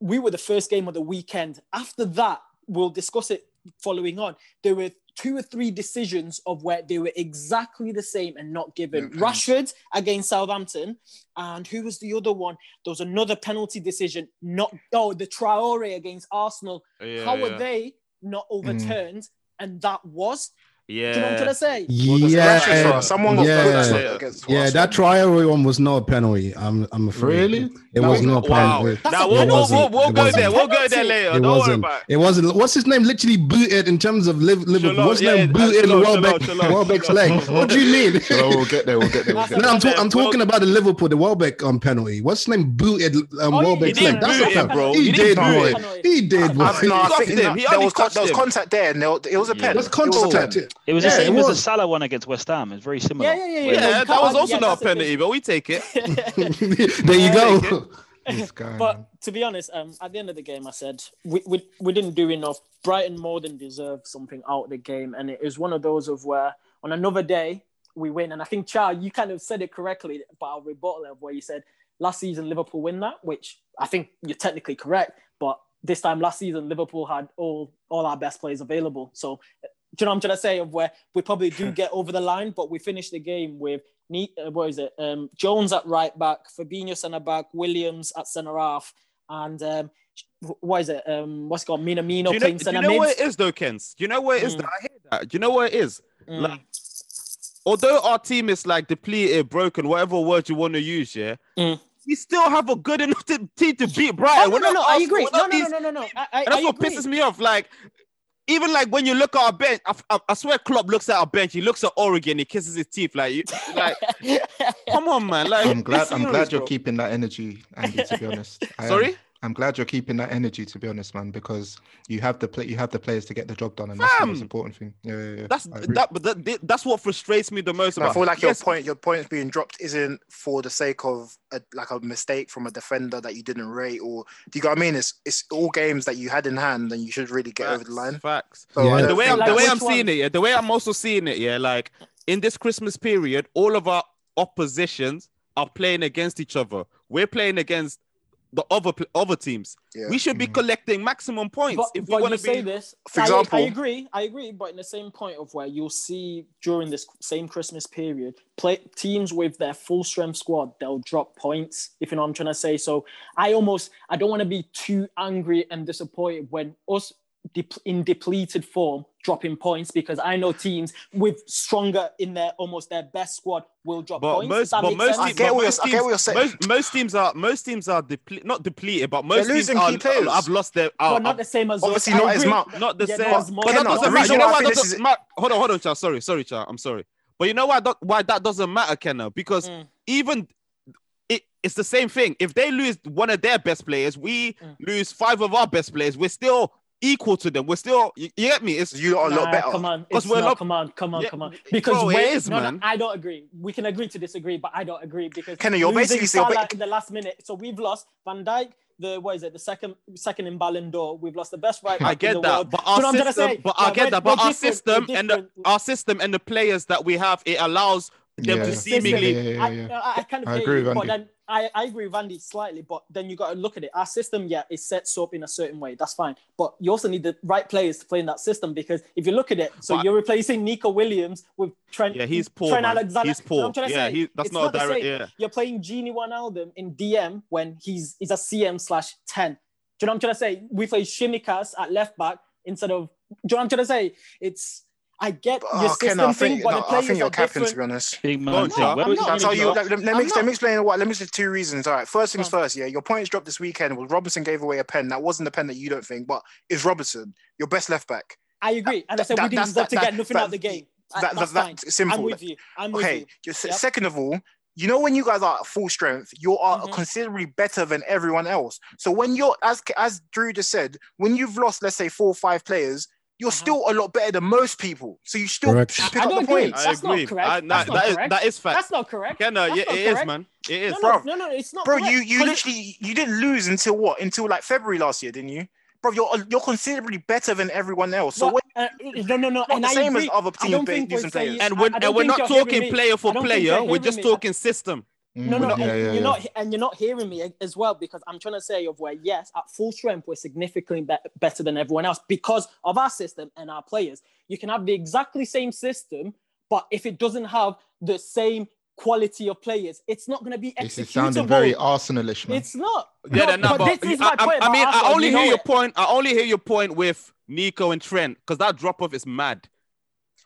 we were the first game of the weekend. After that, we'll discuss it following on. There were two or three decisions of where they were exactly the same and not given. Yeah, Rashford against Southampton, and who was the other one? There was another penalty decision. Not oh, the Traore against Arsenal. Yeah, How yeah. were they not overturned? And that was. Yeah. Do you know what I'm trying to say? Yeah, Rashford, someone got yeah, yeah. yeah. That trial one was not a penalty. I'm, I'm afraid. Really? It No, was not a Wow. penalty. That's Now we'll, we'll, we'll, we'll go there. We'll go there later. It Don't wasn't. about it. It wasn't. What's his name? Literally booted in terms of Liverpool. Shalom, What's his yeah, name? yeah, Booted shalom, Welbeck, shalom, shalom, Welbeck's shalom. leg. What do you mean? So we'll get there. We'll get there. We'll get No, there. I'm, I'm talking about the Liverpool, the Welbeck um, penalty. What's his name? Booted um, Oh, yeah, Welbeck's he leg. didn't That's a him, penalty. bro. He, He did, didn't boy. boot. He did, boy. I, no, I Cuffed think him. that- He there only was con- there was contact there, and it was a Yeah. pen. It was contact. Pen. It was Yeah, the it same as the was. Salah one against West Ham. It's very similar. Yeah, yeah, yeah, Yeah, yeah. that can't- was also yeah, not a that's a penalty, but we take it. there you go. This guy, man. But to be honest, um, at the end of the game, I said we, we, we didn't do enough. Brighton more than deserved something out of the game, and it was one of those of where on another day we win. And I think Char, you kind of said it correctly, but I'll rebuttal it where you said last season Liverpool win that, which I think you're technically correct. But this time last season Liverpool had all all our best players available. So do you know what I'm trying to say? Of where we probably do get over the line, but we finished the game with. Uh, what is it? Um, Jones at right back, Fabinho centre back, Williams at centre half, and um, what is it? Um, what's it called? Minamino Do you know, playing do centre you know mid. what it is, though, Kens? Do you know what it is? Mm. That I hear that. Do you know what it is? Mm. Like, although our team is like depleted, broken, whatever word you want to use, yeah, Mm. we still have a good enough team to beat Oh, Brighton. no, We're no, not no, I agree. No, no, no, no, no, no. I, I, And that's I what agree. pisses me off. Like, even like when you look at our bench, I, I, I swear Klopp looks at our bench. He looks at Origi. He kisses his teeth. Like, you, like, come on, man. Like, I'm glad. be I'm glad you're bro. keeping that energy, Andy. To be honest, I am. Sorry? I'm glad you're keeping that energy. To be honest, man, because you have the play, you have the players to get the job done, and that's the most important thing. Yeah, yeah, yeah. That's that, but that, that's what frustrates me the most I about. feel like yes, your point, your point being dropped isn't for the sake of a, like a mistake from a defender that you didn't rate, or do you get what I mean? It's it's all games that you had in hand, and you should really get over the line. Facts. So Yeah. And the way I'm think the way I'm which seeing it, yeah, the way I'm also seeing it, yeah, like in this Christmas period, all of our oppositions are playing against each other. We're playing against the other other teams. Yeah. We should be Mhm. collecting maximum points But, if we want to say be. this. For I- example- I, agree. I agree. But in the same point of where you'll see during this same Christmas period, play teams with their full strength squad, they'll drop points. If you know what I'm trying to say. So I almost I don't want to be too angry and disappointed when us dep- in depleted form dropping points because I know teams with stronger in their almost their best squad will drop But points. most, but most, sense? I teams, get but what you're- most I get what you're teams, saying. most, most teams are most teams are deple- not depleted, but most teams are, key players. have lost their. but are- not the same as us. Obviously I not as agree. much. not the Yeah, same. not as much. But that doesn't matter. You know why I why think that this doesn't is- matter? Hold on, hold on, Charles. Sorry, sorry, Charles. I'm sorry. But you know why that why that doesn't matter, Kenna? Because Mm. even it, it's the same thing. If they lose one of their best players, we Mm. lose five of our best players. We're still equal to them. We're still you, you get me? It's You are a lot better. Come on, it's we're not, not- come on, come on, Yeah, come on. Because bro, it no, man. no, I don't agree. We can agree to disagree, but I don't agree because Kenny, you're losing basically- you're ba- in the last minute. So we've lost Van Dijk. The what is it? The second second in Ballon d'Or. We've lost the best right back I in get the that, world. but Do you know our what I'm trying to system, say? but Yeah, I get that, but our system and the, our system and the players that we have, it allows them Yeah. to Yeah, seemingly. yeah, yeah, yeah. I, I, I kind of I agree you, with but then I, I agree with Andy slightly, but then you got to look at it. Our system, yeah, is sets up in a certain way. That's fine, but you also need the right players to play in that system because if you look at it, so But- you're replacing Neco Williams with Trent. Yeah, he's poor. Trent man. Alexander. He's You know what poor. I'm trying to Yeah, say? he, that's It's not, a direct. Yeah. You're playing Gini Wijnaldum in DM when he's he's a CM slash ten. Do you know what I'm trying to say? We play Tsimikas at left back instead of. Do you know what I'm trying to say? It's I get Oh, your system Kenna, I thing, think, but no, the I players think you're are capping, to different. be honest. Big man. on, thing. Charles. Where I'm was not. I'll tell you. Let, let- let me let me explain what. Let me say two reasons. All right. First things Go first. Yeah, your points dropped this weekend. Was Robinson gave away a pen? That wasn't the pen that you don't think, but it's Robertson, your best left back. I agree, and I That- said we didn't deserve to that- get nothing that- out of the game. That, That's that, fine. that's simple. I'm with you. I'm with okay. you. Just Yep. second of all, you know when you guys are at full strength, you are Mhm. considerably better than everyone else. So when you're as as Drew just said, when you've lost, let's say four or five players, you're Uh-huh. still a lot better than most people. So you still Correct. pick I up don't the agree. points. I That's not agree. correct. I, That's that, not that is correct. that is fact. That's not correct. Kenna, That's yeah, not it is, correct. man. It is. No, Bro. no, no, no, it's not. Bro, correct. you you 'Cause literally you didn't lose until what? Until like February last year, didn't you? Bro, you're you're considerably better than everyone else. So Well, uh, no, no, no. and the I same as other teams don't ba- think we're losing players. And I- when and don't we're not talking player for player. We're just talking system. No, Mm, no, not- and yeah, yeah, you're yeah. not, and you're not hearing me as well because I'm trying to say of where yes, at full strength we're significantly be- better than everyone else because of our system and our players. You can have the exactly same system, but if it doesn't have the same quality of players, it's not going to be This is executable. sounding very Arsenalish, man. It's not. Yeah, No, they're but but this is I, my I- point. I about mean, I only you hear your it. point. I only hear your point with Neco and Trent because that drop off is mad.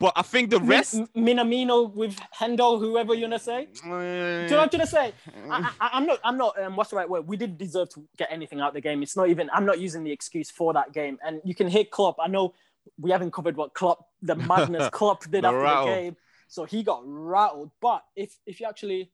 But I think the rest. Minamino with Hendo, whoever you're gonna say. Do you know what I'm trying to say? I, I'm not. I'm not. Um, what's the right word? We didn't deserve to get anything out of the game. It's not even. I'm not using the excuse for that game. And you can hit Klopp. I know we haven't covered what Klopp, the madness Klopp did The after rattle. the game. So he got rattled. But if if you actually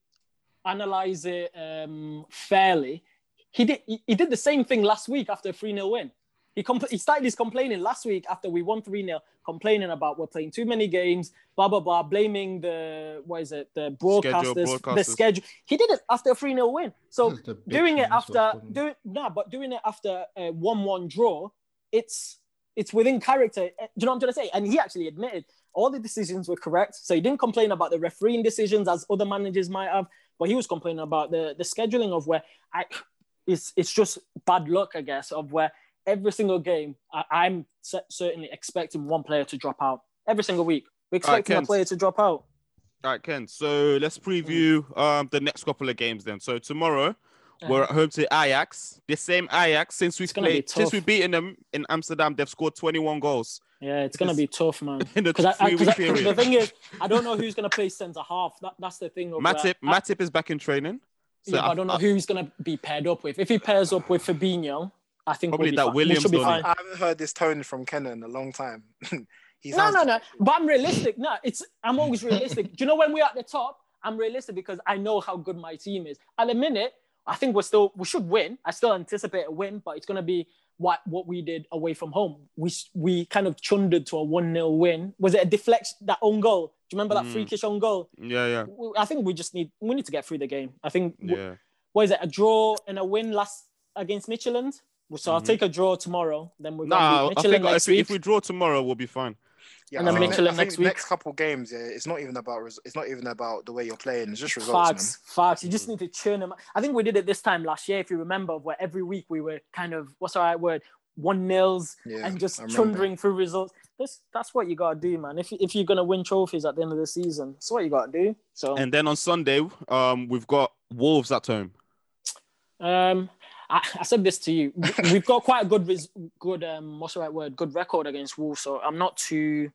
analyze it um, fairly, he did. He, he did the same thing last week after a three 0 win. He, compl- he started his complaining last week after we won 3 0, complaining about we're playing too many games, blah, blah, blah, blaming the, what is it, the broadcasters, the broadcasters. schedule. He did it after a 3 0 win. So This is the doing it man, after, going on. doing, no, but doing it after a 1 1 draw, it's, it's within character. Eh, Do you know what I'm trying to say? And he actually admitted all the decisions were correct. So he didn't complain about the refereeing decisions as other managers might have, but he was complaining about the, the scheduling of where I, it's, it's just bad luck, I guess, of where every single game, I, I'm certainly expecting one player to drop out every single week. We're All right, expecting a player to drop out. All right, Ken. So let's preview um the next couple of games then. So tomorrow we're at home to Ajax. The same Ajax since we've It's gonna be played since we've beaten them in Amsterdam, they've scored 21 goals Yeah, it's gonna It's- be tough, man. in the Because I, I, 'cause three-week I- 'cause the thing is, I don't know who's gonna play centre half. That, that's the thing. Matip, I- Matip is back in training. So yeah, but I don't know who's gonna be paired up with. If he pairs up with Fabinho, I think Probably we'll be that fine. Williams we be fine. I haven't heard this tone from Kenna in a long time. he No, no, no. But I'm realistic. No, it's I'm always realistic. Do you know when we're at the top? I'm realistic because I know how good my team is. At the minute, I think we're still we should win. I still anticipate a win, but it's gonna be what what we did away from home. We we kind of chundered to a one 0 win. Was it a deflection? That own goal? Do you remember that Mm. free kick on goal? Yeah, yeah, I think we just need we need to get through the game. I think yeah. what is it? A draw and a win last against Midtjylland. So I'll Mhm. take a draw tomorrow. Then we're gonna Nah, I think next if we, week. if we draw tomorrow, we'll be fine. Yeah, And I then think, Midtjylland I think next week. next couple games, yeah, it's not even about res- it's not even about the way you're playing. It's just results, Facts, facts. You Mm. just need to churn them. I think we did it this time last year, if you remember, where every week we were kind of what's the right word, one nils. Yeah, and just chundering through results. This that's what you gotta do, man. If if you're gonna win trophies at the end of the season, that's what you gotta do. So And then on Sunday, um, we've got Wolves at home. um, I, I said this to you. We- We've got quite a good, res- good, um, what's the right word? Good record against Wolves. So I'm not too.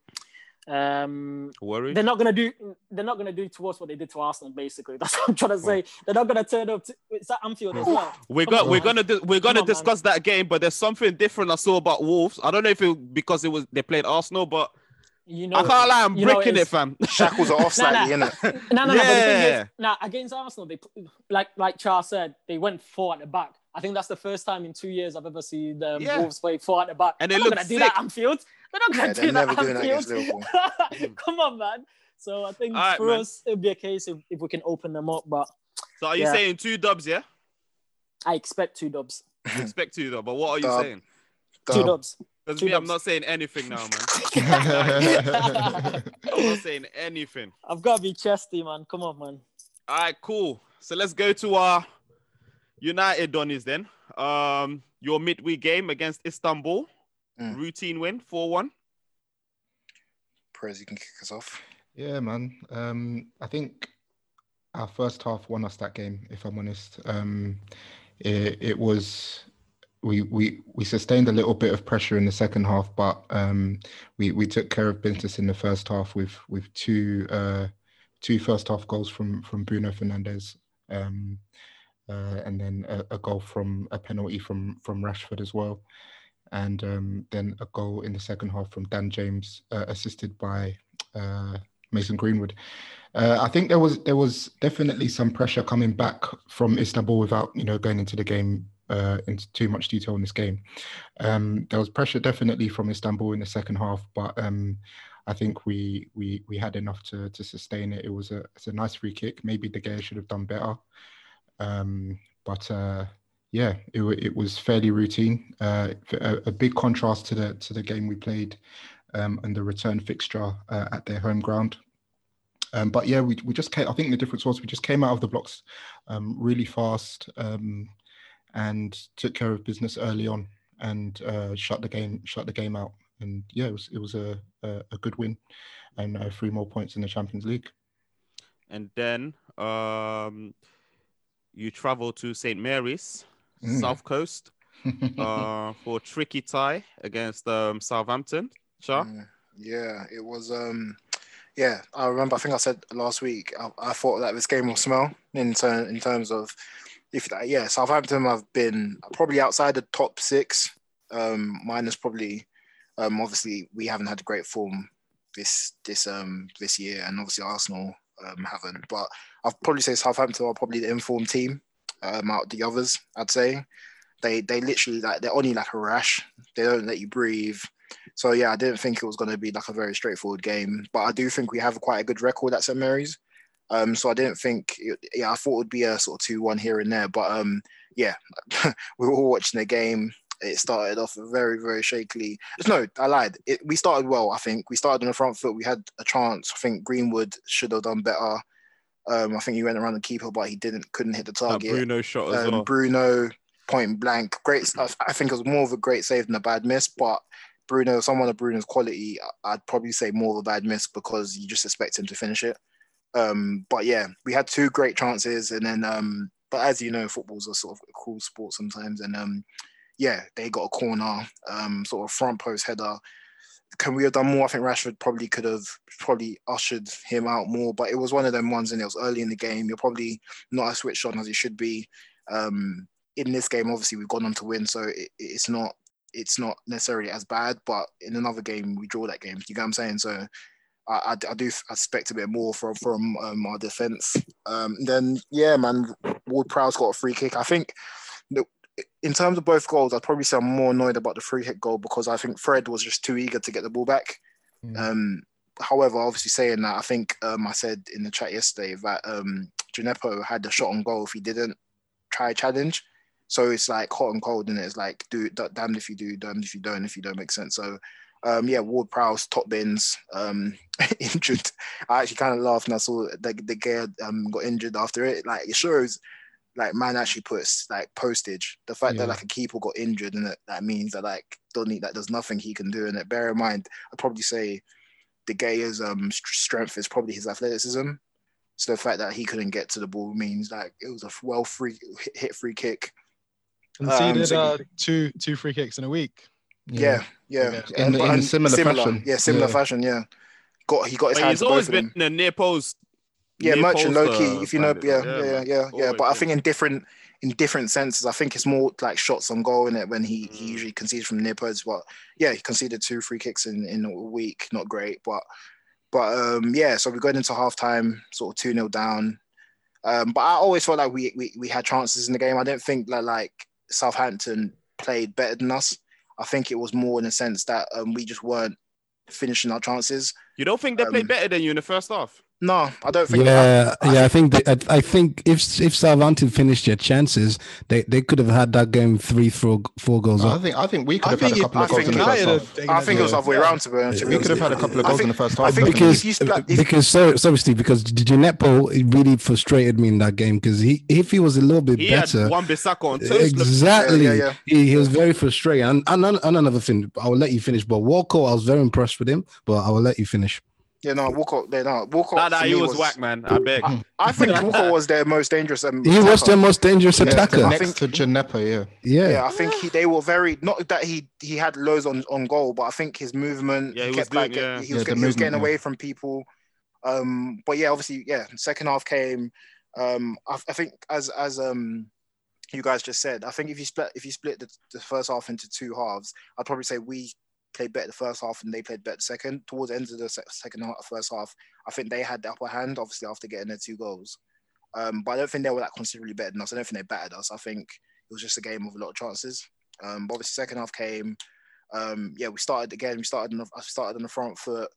Um, Worried? they're not gonna do. They're not gonna do to us what they did to Arsenal. Basically, that's what I'm trying to say. They're not gonna turn up. To, it's at Anfield as well. We're Come go- on, we're man. gonna di- we're gonna on, man. discuss that game, but there's something different I saw about Wolves. I don't know if it because it was they played Arsenal, but You know, I can't lie, I'm you know breaking it, is. fam. Shackles are off Nah, nah. innit? No, no, no. The thing Yeah. is, now against Arsenal, they like like Charles said, they went four at the back. I think that's the first time in two years I've ever seen the Yeah. Wolves play four at the back. And they They're look not gonna do that sick. at Anfield. They're not gonna Yeah, do that never at doing that Anfield. Come on, man. So I think All right, for man. us, it'll be a case if, if we can open them up. But So are you Yeah. saying two dubs? Yeah, I expect two dubs. you expect two though. But what are you Dub. saying? Two dubs. Because Two me, I'm not saying anything now, man. I'm not saying anything. I've got to be chesty, man. Come on, man. All right, cool. So let's go to our United Donnies then. Um, your midweek game against Istanbul, Mm. routine win, four one. Perez, you can kick us off. Yeah, man. Um, I think our first half won us that game. If I'm honest, um, it, it was we we we sustained a little bit of pressure in the second half, but um, we we took care of business in the first half with with two uh, two first half goals from from Bruno Fernandes. Um, uh, and then a, a goal from a penalty from from Rashford as well, and um, then a goal in the second half from Dan James, uh, assisted by uh, Mason Greenwood. Uh, I think there was there was definitely some pressure coming back from Istanbul without you know going into the game uh, into too much detail in this game. Um, there was pressure definitely from Istanbul in the second half, but um, I think we we we had enough to to sustain it. It was a it's a nice free kick. Maybe De Gea should have done better, um, but. Uh, yeah, it, it was fairly routine. Uh, a, a big contrast to the to the game we played um, and the return fixture uh, at their home ground. Um, but yeah, we, we just came. I think the difference was we just came out of the blocks um, really fast um, and took care of business early on and uh, shut the game shut the game out. And yeah, it was it was a a, a good win and uh, three more points in the Champions League. And then um, you travel to St. Mary's, Mm. South Coast, uh, for a tricky tie against um, Southampton. Sure. Mm, Yeah, it was. Um, yeah, I remember. I think I said last week. I, I thought that this game will smell in ter- in terms of if that. Yeah, Southampton have been probably outside the top six. Um, minus probably. Um, obviously we haven't had great form this this um this year, and obviously Arsenal um haven't. But I'd probably say Southampton are probably the informed team um out the others. I'd say they they literally like they're only like a rash. They don't let you breathe. So yeah, I didn't think it was going to be like a very straightforward game, but I do think we have quite a good record at St Mary's. Um, so I didn't think, yeah, I thought it would be a sort of two-one here and there, but um, yeah, we were all watching the game. It started off very, very shakily. No, I lied. It, we started well. I think we started on the front foot. We had a chance. I think Greenwood should have done better. Um, I think he went around the keeper, but he didn't. Couldn't hit the That target. Bruno shot as Um, well. Bruno point blank, great. I I think it was more of a great save than a bad miss. But Bruno, someone of Bruno's quality, I'd probably say more of a bad miss because you just expect him to finish it. Um, but yeah, we had two great chances, and then um, but as you know, football's a sort of a cool sport sometimes, and um, yeah, they got a corner, um, sort of front post header. Can we have done more? I think Rashford probably could have probably ushered him out more, but it was one of them ones, and it was early in the game. You're probably not as switched on as you should be. Um, in this game, obviously, we've gone on to win, so it, it's not it's not necessarily as bad. But in another game, we draw that game. You get what I'm saying? So I, I, I do expect a bit more from from um, our defense. Um, then yeah, man, Ward Prowse got a free kick. I think in terms of both goals, I'd probably say I'm more annoyed about the free hit goal because I think Fred was just too eager to get the ball back. Mm. Um, however, obviously saying that, I think um, I said in the chat yesterday that um, Gineppo had the shot on goal if he didn't try challenge. So it's like hot and cold, and it's like do d- damned if you do, damned if you don't, if you don't make sense. So um, yeah, Ward Prowse, top bins, um, injured. I actually kind of laughed when I saw the the guy um, got injured after it. Like it shows, like man actually puts like postage. The fact Yeah. that like a keeper got injured and that, that means that like don't need that. There's nothing he can do And it. Bear in mind, I'd probably say De Gea's um strength is probably his athleticism. So the fact that he couldn't get to the ball means like it was a well free hit free kick. Conceded so- uh, two two free kicks in a week. Yeah, yeah, Yeah. In- in and similar fashion. Yeah, similar Yeah. fashion. Yeah, got he got his But hands he's on both always been in a near post. Yeah, near merchant low key. If you know, yeah, yeah, yeah, yeah, yeah. But I think in different in different senses. I think it's more like shots on goal in it when he he Mm. usually concedes from near post. But yeah, he conceded two free kicks in in a week. Not great, but but um yeah. So we're going into halftime, sort of two 0 down. Um, but I always felt like we, we we had chances in the game. I don't think that like Southampton played better than us. I think it was more in the sense that um, we just weren't finishing our chances. You don't think they Um, played better than you in the first half? No, I don't think. Yeah, I- I yeah. I think they, I, I think if if Southampton finished their chances, they, they could have had that game three, four, four goals I up. think I think we could I have had think a it- couple I of goals think in the first half. I think it was the other way around to be honest. We could have had a couple of goals in the first half. think definitely. if you split, because so, so obviously because Gineppo it really frustrated me in that game because he if he was a little bit He better had Wan-Bissaka on toast. exactly Yeah, yeah, yeah. He, he was very frustrated. and, and, and another thing I will let you finish but Walcott I was very impressed with him but I will let you finish yeah, no, Walcott, yeah, no, Walcott. Nah, nah, he me was whack, man. I beg. I, I think Walcott was their most dangerous. Um, he was attacker. their most dangerous Yeah, attacker next to Gineppo, yeah. yeah, Yeah, I think he, they were very not that he he had loads on, on goal, but I think his movement, Yeah, he was kept like doing- yeah. he was, Yeah, he was getting movement, away from people. Um, but yeah, obviously, yeah, second half came. Um, I, I think as as um you guys just said, I think if you split if you split the, the first half into two halves, I'd probably say we played better the first half and they played better the second. Towards the end of the second half, first half, I think they had the upper hand. Obviously, after getting their two goals. Um, but I don't think they were that considerably better than us. I don't think they battered us. I think it was just a game of a lot of chances. Um, but obviously, second half came. Um, yeah, we started again. We started. On the, started on the front foot.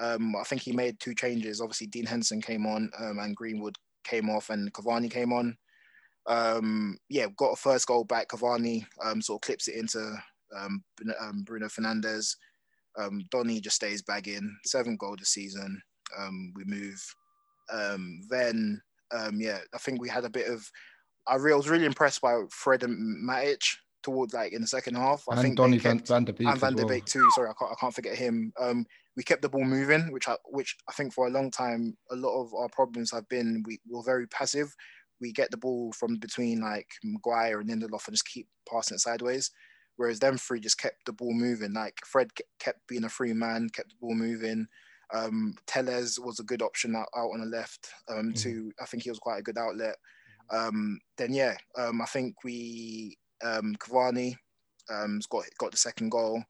Um, I think he made two changes. Obviously, Dean Henderson came on um, and Greenwood came off, and Cavani came on. Um, yeah, got a first goal back. Cavani um, sort of clips it into um, um, Bruno Fernandes. Um, Donny just stays bagging. Seven goal this season. Um, we move. Um, then um, yeah, I think we had a bit of. I re- I was really impressed by Fred and Matic toward like in the second half. I And think Donny they Van, kept, Van der Beek and Van der well. Beek too. Sorry, I can't, I can't forget him. Um, we kept the ball moving, which I, which I think for a long time, a lot of our problems have been we were very passive. We get the ball from between like Maguire and Lindelof and just keep passing it sideways. Whereas them three just kept the ball moving. Like Fred kept being a free man, kept the ball moving. Um, Telles was a good option out, out on the left. Um, too. I think he was quite a good outlet. Um, then yeah, um, I think we um, Cavani um, has got got the second goal.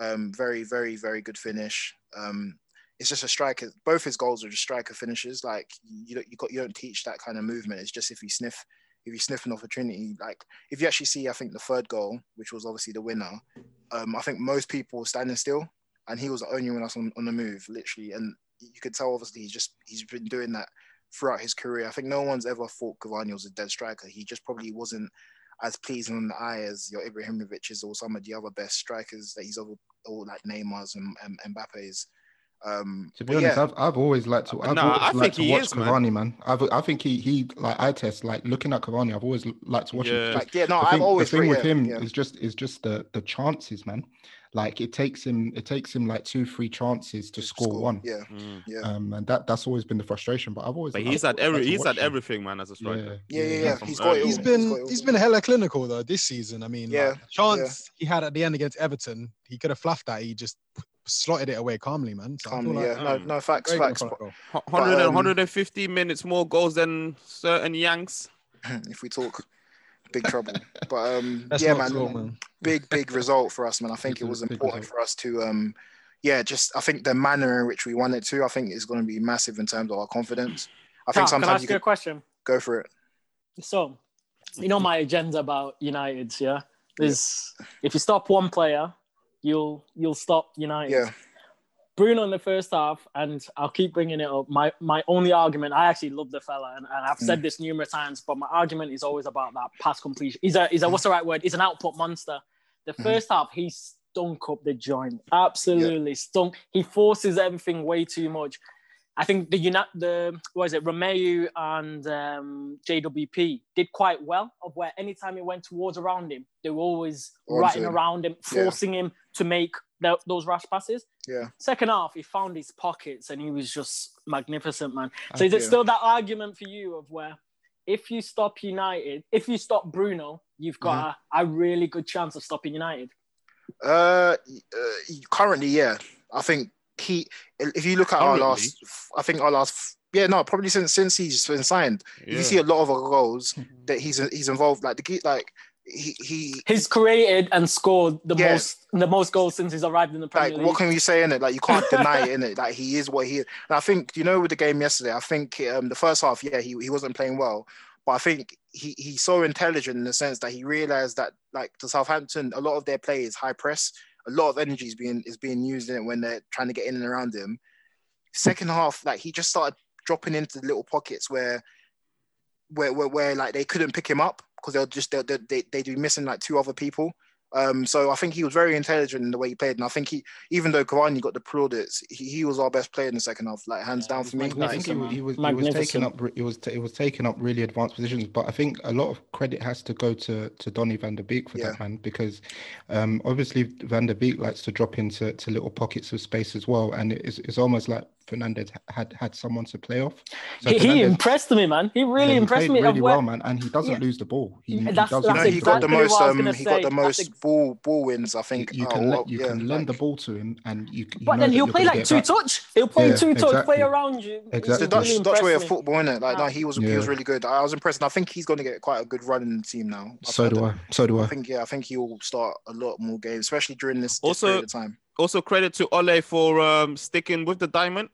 Um, very, very, very good finish. Um, it's just a striker. Both his goals are just striker finishes. Like you don't, you got, you don't teach that kind of movement. It's just if you sniff, if you sniff an opportunity. Like if you actually see, I think the third goal, which was obviously the winner. Um, I think most people were standing still, and he was the only one that's on, on the move, literally. And you could tell, obviously, he's just he's been doing that throughout his career. I think no one's ever thought Cavani was a dead striker. He just probably wasn't as pleasing on the eye as your Ibrahimovic's or some of the other best strikers that he's over, or like Neymar's and, and, and Mbappe's. Um, To be honest, yeah, I've, I've always liked to. I've Nah, always I liked think to he watch is, man. Cavani, man. I've, I think he he like I test like looking at Cavani. I've always liked to watch him. Yeah. Just like yeah, no, I've thing, always the thing with yeah, him yeah. is just is just the the chances, man. Like it takes him it takes him like two three chances to score, one. Yeah, Mm. yeah. Um, and that that's always been the frustration. But I've always. But I've he's had every to he's had him. everything, man, as a striker. Yeah, yeah, yeah. From He's got it. He's all. been got it all. he's been hella clinical though this season. I mean, Yeah, the chance he had at the end against Everton, he could have fluffed that. He just slotted it away calmly, man. So Calmly, like yeah. No, no facts, very facts. front row. Hu- 100 um, 150 minutes more goals than certain Yanks. if we talk big trouble. But um, yeah, man, talk, man. big big result for us, man. I think Big it was important result. for us to um, yeah, just I think the manner in which we won it too, I think is going to be massive in terms of our confidence. I think Cal, can I ask you you a could question? go for it. So, you know my agenda about United, yeah? Is if you stop one player, you'll you'll stop United. Yeah, Bruno in the first half, and I'll keep bringing it up. My my only argument, I actually love the fella, and, and I've Mm. said this numerous times, but my argument is always about that pass completion. He's a he's a what's the right word? He's an output monster. The Mm-hmm. first half, he stunk up the joint, absolutely stunk. He forces everything way too much. I think the Uni- the what is it, Romeu and um, JWP did quite well. Of where anytime he went towards around him, they were always him. around him, Yeah. forcing him to make tho- those rash passes. yeah. Second half, he found his pockets and he was just magnificent, man. I So is it still that argument for you of where if you stop United, if you stop Bruno, you've got a, a really good chance of stopping United. Uh, uh, currently, yeah. I think he. If you look at Currently? our last, I think our last. Yeah, no, probably since since he's been signed. If you see a lot of our goals that he's he's involved, like the like he he He's created and scored the Yeah. most the most goals since he's arrived in the Premier like League. what can you say in it? Like you can't deny it in it. Like he is what he is. And I think you know with the game yesterday, I think um, the first half, yeah, he, he wasn't playing well, but I think he he's so intelligent in the sense that he realized that like to Southampton, a lot of their play is high press. A lot of energy is being is being used in it when they're trying to get in and around him. Second half, like he just started dropping into little pockets where where where, where like they couldn't pick him up because they'll just they'll, they they'd be missing like two other people. Um, so I think he was very intelligent in the way he played, and I think he, even though Cavani got the plaudits, he, he was our best player in the second half, like hands Yeah, down for me. I think he, he was he was taking up re- it was it was taking up really advanced positions, but I think a lot of credit has to go to to Donny van der Beek for Yeah. that man because um, obviously Van der Beek likes to drop into to little pockets of space as well, and it's, it's almost like Fernandes had had someone to play off. So he, he impressed me, man. He really yeah, he impressed played me. really well, man, and he doesn't Yeah. lose the ball. He, he That's- doesn't that's No, lose he got the most. what I was Um, he got the most ex- ball ball wins. I think. you can well, you yeah, can lend the ball to him, and you. you But then he'll play like two back. touch. He'll play Yeah, two touch, play around you. He's Exactly. the Dutch, Dutch way of impressed me. football, innit? Like, no, he was he was really good. I was impressed, and I think he's going to get quite a good run in the team now. So do I. So do I I. think yeah, I think he will start a lot more games, especially during this, this Also- period of time. Also, credit to Ole for um, sticking with the diamond.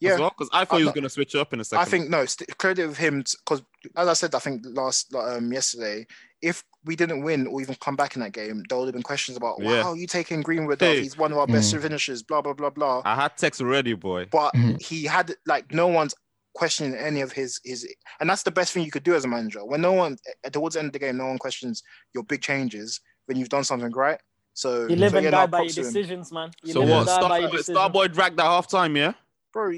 Yeah, as well, because I thought he was going to switch up in a second. I think no st- credit of him because as I said, I think last um yesterday, if we didn't win or even come back in that game, there would have been questions about Yeah. wow, you taking Greenwood Hey. off? He's one of our best Mm. finishers, blah blah blah blah. I had text already, boy. But Mhm. he had like no one's questioning any of his his, and that's the best thing you could do as a manager. When no one at towards the end of the game, no one questions your big changes when you've done something right. So You live so, and die by your props him. decisions, man. You So live what? and die by your Star. Starboy dragged at halftime, yeah. bro.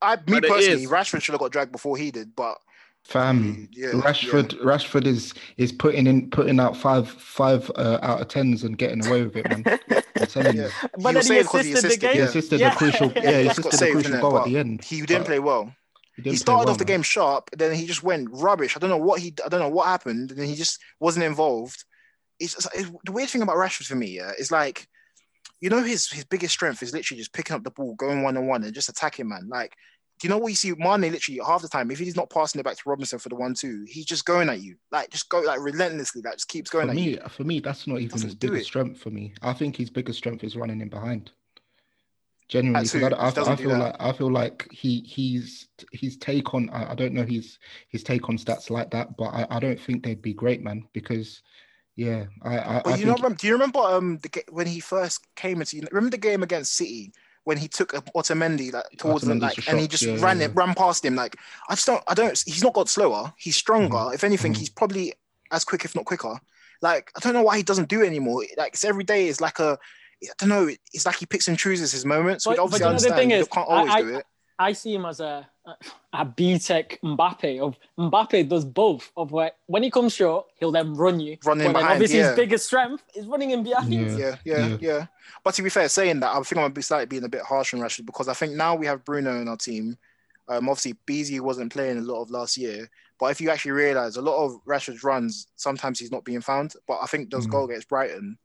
I me But personally. Rashford should have got dragged before he did, but Fam, Yeah, Rashford, Rashford is is putting in putting out five five uh, out of tens and getting away with it, man. I'm telling Yeah. you. But He then he saved 'cause he assisted the game. He assisted Yeah. the crucial, yeah, he he assisted the saved, crucial goal at the end. he didn't but play well. He, He started well, off the man. game sharp, then he just went rubbish. I don't know what he, I don't know what happened, and then he just wasn't involved. It's, it's- the weird thing about Rashford for me, yeah, is like, you know, his his biggest strength is literally just picking up the ball, going one on one, and just attacking, man. Like, do you know what you see? Mane literally half the time, if he's not passing it back to Robinson for the one two, he's just going at you, like just go like relentlessly, like just keeps going For at me, you. for me, that's not even his biggest strength. For me, I think his biggest strength is running in behind. Genuinely, I, I, I feel like I feel like he he's his take on I, I don't know his his take on stats like that, but I, I don't think they'd be great, man. Because yeah, I I, But I you know, think remember, do you remember um the ga- when he first came into? Remember the game against City when he took a Otamendi like towards him, Otamendi's like, a and he just yeah, ran yeah, it, ran past him. Like I just don't, I don't. He's not got slower. He's stronger. Mhm, If anything, mhm. he's probably as quick, if not quicker. Like I don't know why he doesn't do it anymore. Like it's every day is like a. I don't know. It's like he picks and chooses his moments, which But- but you I know the understand. thing you is, can't always I- do it. I see him as a a B Tech Mbappe. Of Mbappe does both. Of where when he comes short, he'll then run you. Run in But then behind, obviously yeah. his biggest strength is running in behind. Yeah. Yeah, yeah, Yeah. yeah, But to be fair, saying that, I think I'm gonna be slightly being a bit harsh on Rashford because I think now we have Bruno in our team. Um, obviously, Beasley wasn't playing a lot of last year, but if you actually realize a lot of Rashford's runs, sometimes he's not being found. But I think those Mm. goal against Brighton,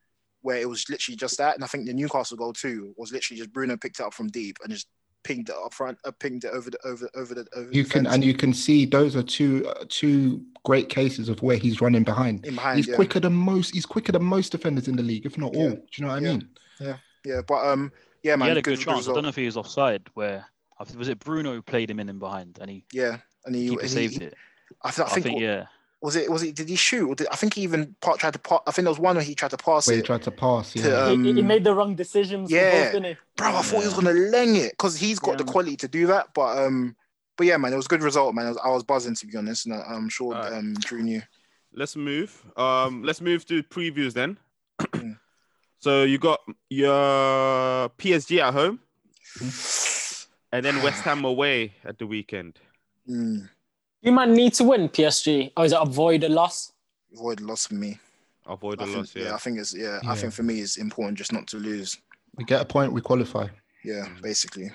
where it was literally just that, and I think the Newcastle goal too was literally just Bruno picked it up from deep and just pinged it up front, uh, pinged it over the over over the over you the can fence. and you can see those are two uh, two great cases of where he's running behind. in behind. He's yeah. quicker than most. He's quicker than most defenders in the league, if not all. Do you know what I Yeah. mean? Yeah, yeah, but um, yeah, man, he had a good, chance. I don't know if he was offside. Where was it Bruno played him in and behind, and he Yeah, and he, keeper and he- saved he- it. I, th- I I think, think yeah. Was it was it did he shoot or did, I think he even part, tried to pass I think there was one where he tried to pass Where he tried to pass. to, Yeah. um, he, he made the wrong decisions. yeah. both, bro I thought he was gonna leng it because he's got Yeah, the man. quality to do that but um but yeah man it was a good result man I was, I was buzzing to be honest and I, I'm sure Alright. um Drew knew Let's move. Um, let's move to previews then. Mm. so you got your PSG at home, and then West Ham away at the weekend. mm, You man need to win PSG, or is it avoid a loss? avoid loss for me Avoid I think, loss. yeah. Yeah. I think it's yeah, Yeah. I think for me it's important just not to lose We get a point, we qualify. yeah Mm. basically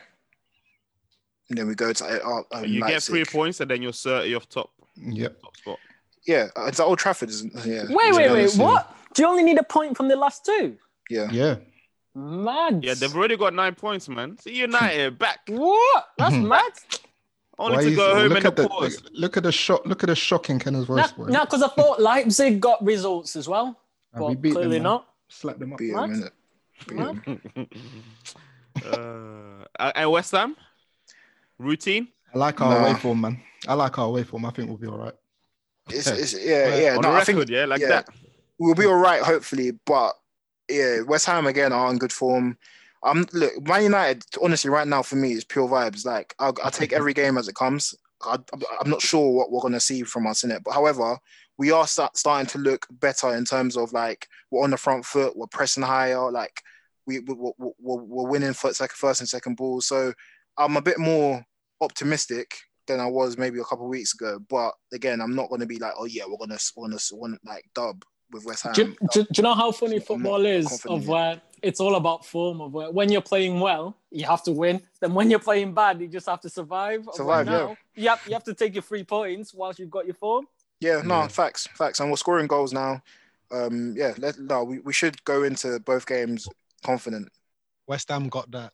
and then we go to uh, uh, um, you get three points, and then you're 30 off top Yep. top spot. Yeah, uh, it's at Old Trafford, isn't it? Yeah. Wait, wait, wait. Yeah. What? Do you only need a point from the last two? Yeah. Yeah. Mad. Yeah, they've already got nine points, man. See United back. What? That's mad. Only Why to go home look in at the the pause. look, look at the shock. Look at the shock in Kenna's voice. No, boy. no, because I thought Leipzig got results as well. And we But beat them, clearly man. not. Slap them up. Beat 'em, What? innit? Beat 'em. uh, and West Ham routine. I like our Nah. away form, man. I like our away form. I think we'll be all right. It's, it's, yeah, yeah. on no, the I record, think yeah, like yeah. that. we'll be all right, hopefully. But yeah, West Ham again are in good form. I'm look, Man United. Honestly, right now for me, it's pure vibes. Like I'll, I'll take every game as it comes. I, I'm not sure what we're gonna see from us in it, but however, we are start, starting to look better in terms of like we're on the front foot, we're pressing higher, like we we- we're, we're, we're winning first, second, first and second balls. So I'm a bit more optimistic than I was maybe a couple weeks ago. But again, I'm not gonna be like, oh yeah, we're gonna we're gonna, we're gonna like dub with West Ham. Do, you- do, do you know how funny football is? Of where it's all about form. Of where when you're playing well, you have to win. Then when you're playing bad, you just have to survive. Of Survive, where yeah. now, You have, you have to take your three points whilst you've got your form. Yeah, no, Yeah. facts, facts, and we're scoring goals now. Um, yeah, let, no, we, we should go into both games confident. West Ham got that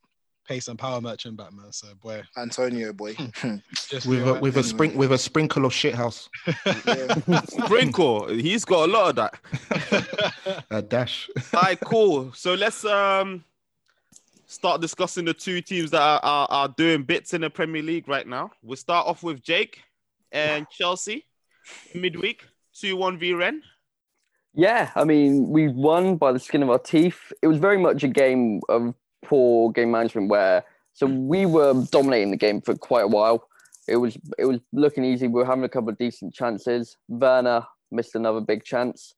pace and power merchant back, man. So boy, Antonio, boy, just With a alright. with a spring with a sprinkle of shithouse. yeah. Sprinkle, he's got a lot of that. A dash. All right, cool. So let's um start discussing the two teams that are, are, are doing bits in the Premier League right now. We'll start off with Jake and Chelsea midweek 2 1 v Rennes. Yeah, I mean, we won by the skin of our teeth. It was very much a game of poor game management where so we were dominating the game for quite a while. It was it was looking easy. We were having a couple of decent chances. Werner missed another big chance,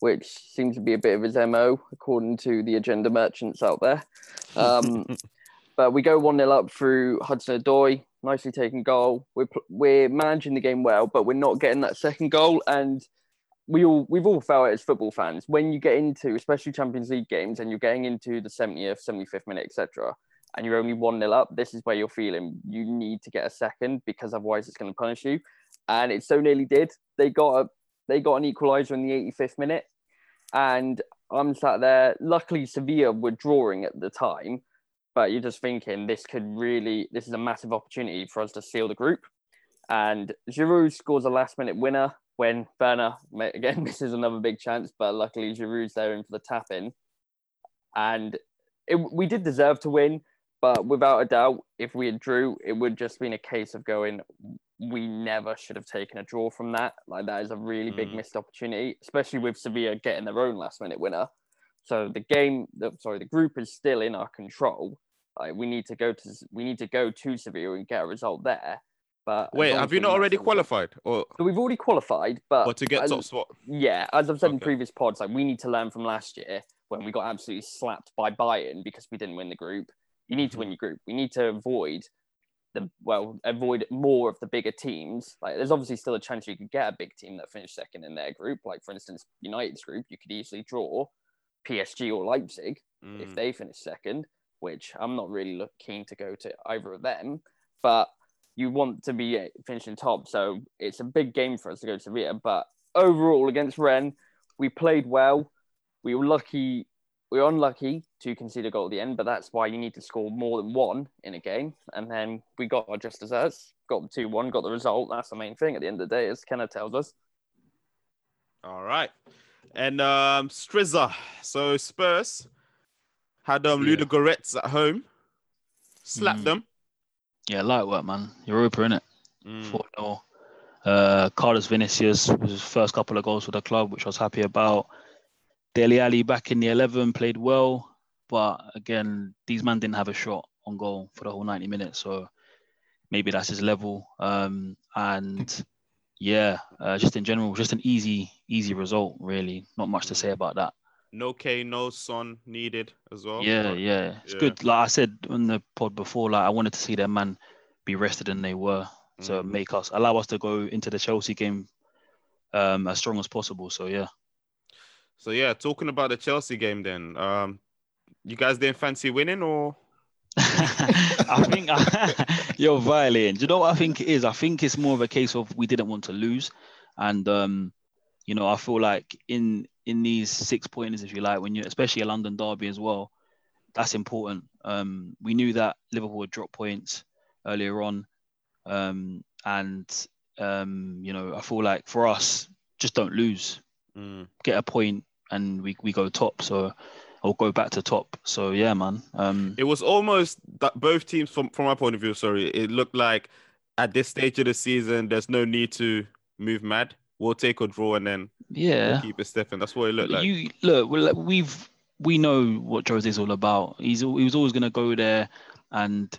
which seems to be a bit of his MO, according to the agenda merchants out there. Um, but we go 1 0 up through Hudson Odoi, nicely taken goal. We're, we're managing the game well, but we're not getting that second goal. And we all we've all felt it as football fans when you get into especially Champions League games and you're getting into the 70th, 75th minute, etc. And you're only one 0 up. This is where you're feeling you need to get a second because otherwise it's going to punish you. And it so nearly did. They got a they got an equaliser in the 85th minute, and I'm sat there. Luckily, Sevilla were drawing at the time, but you're just thinking this could really this is a massive opportunity for us to seal the group. And Giroud scores a last minute winner when Werner again misses another big chance, but luckily Giroud's there in for the tap in. And it, we did deserve to win, but without a doubt, if we had drew, it would just been a case of going. We never should have taken a draw from that. Like that is a really big Mm. missed opportunity, especially with Sevilla getting their own last minute winner. So the game, the, sorry, the group is still in our control. Like we need to go to we need to go to Sevilla and get a result there. But Wait, have you not already qualified? Or So we've already qualified, but to get top spot? yeah, as I've said in previous pods, like we need to learn from last year when we got absolutely slapped by Bayern because we didn't win the group. You need to win your group. We need to avoid the well, avoid more of the bigger teams. Like there's obviously still a chance you could get a big team that finished second in their group. Like for instance, United's group, you could easily draw PSG or Leipzig if Mm. they finish second, which I'm not really look, keen to go to either of them. But you want to be uh, finishing top, so it's a big game for us to go to Sevilla. But overall, against Rennes, we played well. We were lucky. We were unlucky to concede a goal at the end, but that's why you need to score more than one in a game. And then we got our just desserts, got the two one, got the result. That's the main thing at the end of the day, as Kenneth tells us. All right. And um Strizza. So Spurs had um Yeah. Ludogorets at home. Slapped Mm. them. Yeah, light work, man. Europa in it. Mm. 4 0. Uh, Carlos Vinicius was his first couple of goals for the club, which I was happy about. Dele Alli back in the 11 played well, but again, these men didn't have a shot on goal for the whole 90 minutes. So maybe that's his level. Um, and yeah, uh, just in general, just an easy, easy result, really. Not much to say about that. No K, no Son needed as well. Yeah, But- yeah, it's yeah. good. Like I said on the pod before, like I wanted to see their man be rested and they were to Mhm. make us allow us to go into the Chelsea game um as strong as possible. So yeah, So yeah, talking about the Chelsea game then. Um you guys didn't fancy winning or I think you're violating. Do you know what I think it is? I think it's more of a case of we didn't want to lose. And um, you know, I feel like in in these six pointers, if you like, when you especially a London derby as well, that's important. Um, we knew that Liverpool would drop points earlier on, um, and um, you know, I feel like for us, just don't lose, Mm. get a point, and we we go top. So. Or go back to top. So yeah, man. Um, It was almost that both teams, from from my point of view, sorry, it looked like at this stage of the season, there's no need to move mad. We'll take a draw and then yeah. we'll keep it stepping. That's what it looked like. You look, we've we know what Jose's all about. He's he was always going to go there and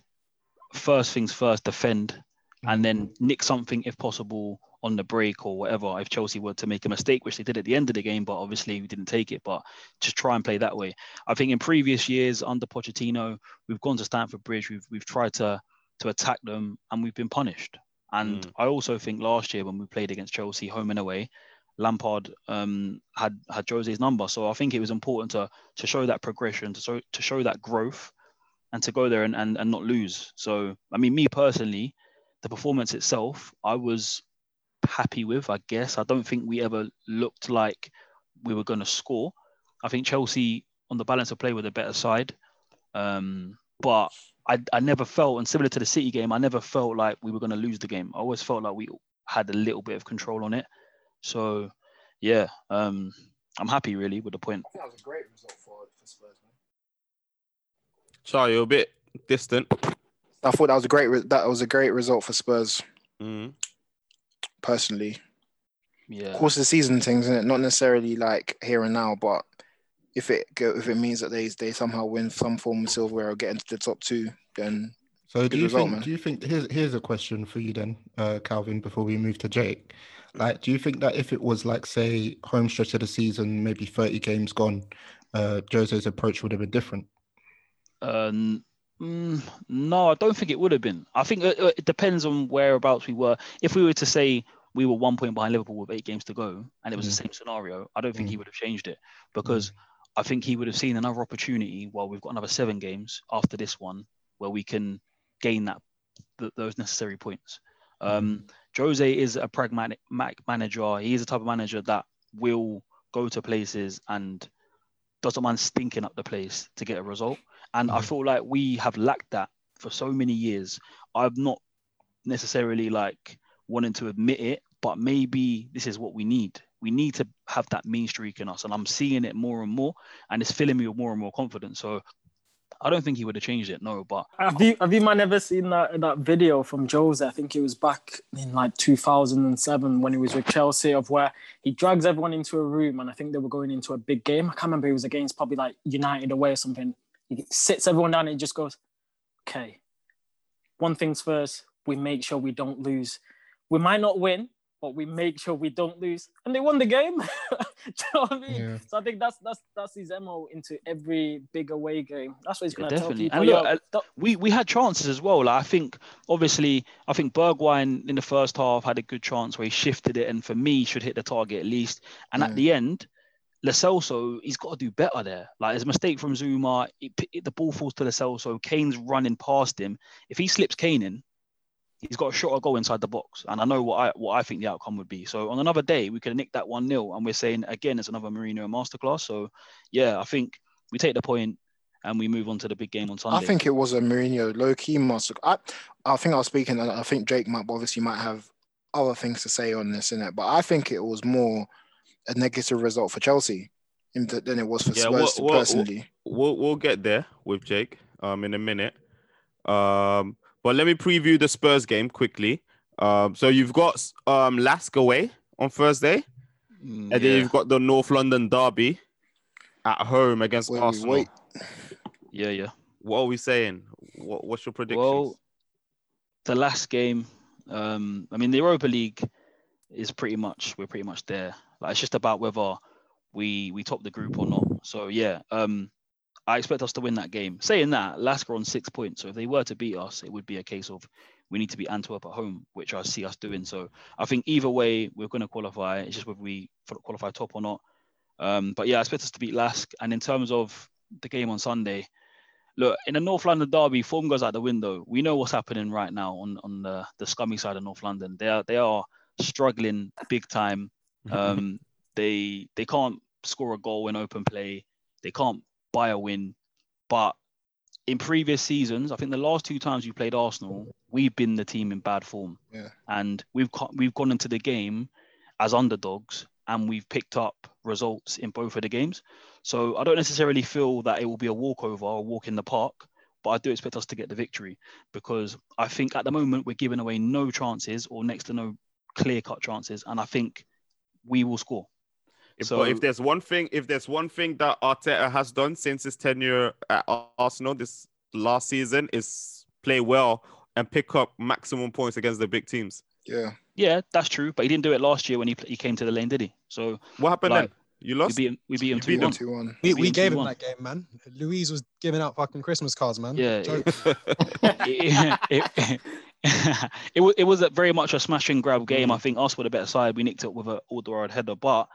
first things first, defend, and then nick something if possible on the break or whatever. If Chelsea were to make a mistake, which they did at the end of the game, but obviously we didn't take it. But just try and play that way. I think in previous years under Pochettino, we've gone to Stamford Bridge. We've we've tried to to attack them, and we've been punished. And Mm. I also think last year when we played against Chelsea home and away, Lampard um, had had Jose's number. So I think it was important to to show that progression, to show to show that growth, and to go there and, and, and not lose. So I mean, me personally, the performance itself, I was happy with. I guess I don't think we ever looked like we were going to score. I think Chelsea on the balance of play were the better side, um, but I I never felt, and similar to the City game, I never felt like we were going to lose the game. I always felt like we had a little bit of control on it. So, yeah, um, I'm happy really with the point. I think that was a great result for, for Spurs, man. Charlie, you're a bit distant. I thought that was a great re- that was a great result for Spurs Mm. personally. Yeah, Of course, the season things, isn't it? Not necessarily like here and now, but if it go, if it means that they they somehow win some form of silverware or get into the top two, then So Good do you result, think? man. Do you think? Here's here's a question for you then, uh, Calvin. Before we move to Jake, like, do you think that if it was like say home stretch of the season, maybe thirty games gone, uh, Jose's approach would have been different? Uh, n- mm, no, I don't think it would have been. I think it, it depends on whereabouts we were. If we were to say we were one point behind Liverpool with eight games to go, and it was the same scenario, I don't think he would have changed it because I think he would have seen another opportunity. Well, we've got another seven games after this one where we can gain that th- those necessary points. Um, Jose is a pragmatic ma- manager. He is the type of manager that will go to places and doesn't mind stinking up the place to get a result. And I feel like we have lacked that for so many years. I've not necessarily like wanting to admit it, but maybe this is what we need. We need to have that mean streak in us, and I'm seeing it more and more, and it's filling me with more and more confidence. So I don't think he would have changed it, no. But Have you have you man ever seen that that video from Jose? I think it was back in like 2007 when he was with Chelsea, of where he drags everyone into a room, and I think they were going into a big game. I can't remember. He was against probably like United away or something. He sits everyone down and he just goes, "Okay, one thing's first. We make sure we don't lose. We might not win, but we make sure we don't lose." And they won the game. Do you know what I mean? Yeah. So I think that's that's that's his mo into every big away game. That's what he's Yeah, gonna tell definitely. people. And look, "Yo, uh, we we had chances as well. Like I think obviously I think Bergwijn in the first half had a good chance where he shifted it and for me should hit the target at least. And at the end, Lo Celso, he's got to do better there. Like there's a mistake from Zouma, it, it- the ball falls to Lo Celso, Kane's running past him. If he slips Kane in, he's got a shorter goal inside the box. And I know what I what I think the outcome would be. So on another day, we could nick that 1-0 and we're saying again it's another Mourinho masterclass. So yeah, I think we take the point and we move on to the big game on Sunday. I think it was a Mourinho low key master. I, I think I was speaking, and I think Jake might obviously might have other things to say on this in it, but I think it was more a negative result for Chelsea than it was for Yeah, Spurs what- what- personally. We'll we'll get there with Jake um in a minute. Um, but let me preview the Spurs game quickly. Um, so you've got um Lask away on Thursday, Mm, and then you've got the North London derby at home against Wait, wait, Arsenal. wait. yeah, yeah. What are we saying? What, what's your prediction? Well, the last game, um, I mean, the Europa League is pretty much we're pretty much there. Like it's just about whether we we top the group or not. So yeah, um, I expect us to win that game. Saying that, Lask are on six points, so if they were to beat us, it would be a case of we need to beat Antwerp at home, which I see us doing. So I think either way, we're going to qualify. It's just whether we qualify top or not. Um, but yeah, I expect us to beat Lask. And in terms of the game on Sunday, look in the North London derby, form goes out the window. We know what's happening right now on on the the scummy side of North London. They are they are struggling big time. Um, they they can't score a goal in open play. They can't buy a win. But in previous seasons, I think the last two times we played Arsenal, we've been the team in bad form, Yeah. and we've we've gone into the game as underdogs, and we've picked up results in both of the games. So I don't necessarily feel that it will be a walkover or a walk in the park, but I do expect us to get the victory because I think at the moment we're giving away no chances or next to no clear cut chances, and I think we will score. If, So- but if there's one thing, if there's one thing that Arteta has done since his tenure at Arsenal this last season is play well and pick up maximum points against the big teams. Yeah. Yeah, that's true, but he didn't do it last year when he he came to the lane, did he? So What happened Like, then? You we lost. beat him. We beat him You two one. Two one. We, We we gave him him 2-1. that game, man. Louise was giving out fucking Christmas cards, man. Yeah, Joke. it, it, it, was it was a very much a smash and grab game. Mm. I think us were the better side. We nicked it with an Alderweireld header, but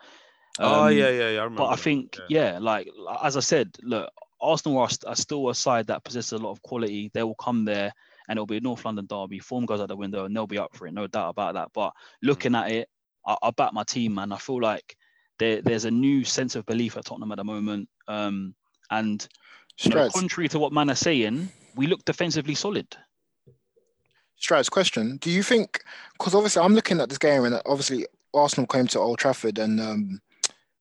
oh um, yeah, yeah, yeah. I remember. But I think yeah. like as I said, look, Arsenal are, st- are still a side that possesses a lot of quality. They will come there. And it'll be a North London derby. Form goes out the window, and they'll be up for it, no doubt about that. But looking Mm. at it, I, I back my team, man. I feel like there, there's a new sense of belief at Tottenham at the moment. Um, and you know, contrary to what man are saying, we look defensively solid. Strides, question. Do you think, because obviously I'm looking at this game and obviously Arsenal came to Old Trafford and um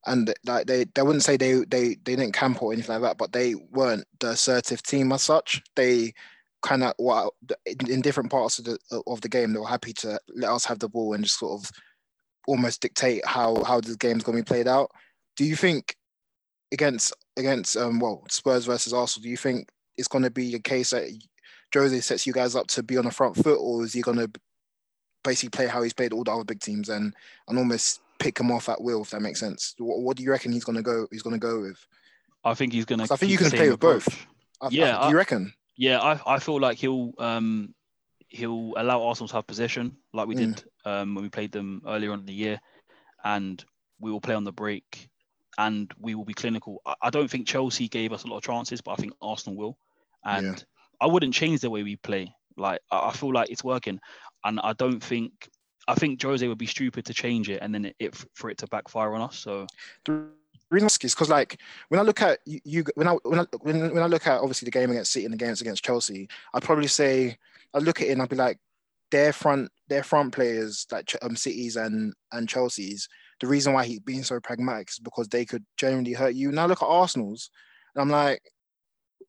and like they, they wouldn't say they, they they didn't camp or anything like that, but they weren't the assertive team as such. They kind of well in, different parts of the of the game they were happy to let us have the ball and just sort of almost dictate how how the game's going to be played out. Do you think against against um well Spurs versus Arsenal, do you think it's going to be a case that Jose sets you guys up to be on the front foot, or is he going to basically play how he's played all the other big teams and and almost pick him off at will, if that makes sense? What, what do you reckon he's going to go? He's going to go with? I think he's gonna. I think you can play with both. approach. I, I- Yeah, do you I- reckon? Yeah, I, I feel like he'll um he'll allow Arsenal to have possession like we Mm. did um when we played them earlier on in the year, and we will play on the break, and we will be clinical. I, I don't think Chelsea gave us a lot of chances, but I think Arsenal will, and Yeah. I wouldn't change the way we play. Like I, I feel like it's working, and I don't think I think Jose would be stupid to change it and then it, it for it to backfire on us. So The reason is because like when I look at you, when I when I when, when I look at obviously the game against City and the games against Chelsea, I'd probably say I look at it and I'd be like their front their front players like um Cities and and Chelsea's. The reason why he's being so pragmatic is because they could genuinely hurt you. Now look at Arsenal's, and I'm like,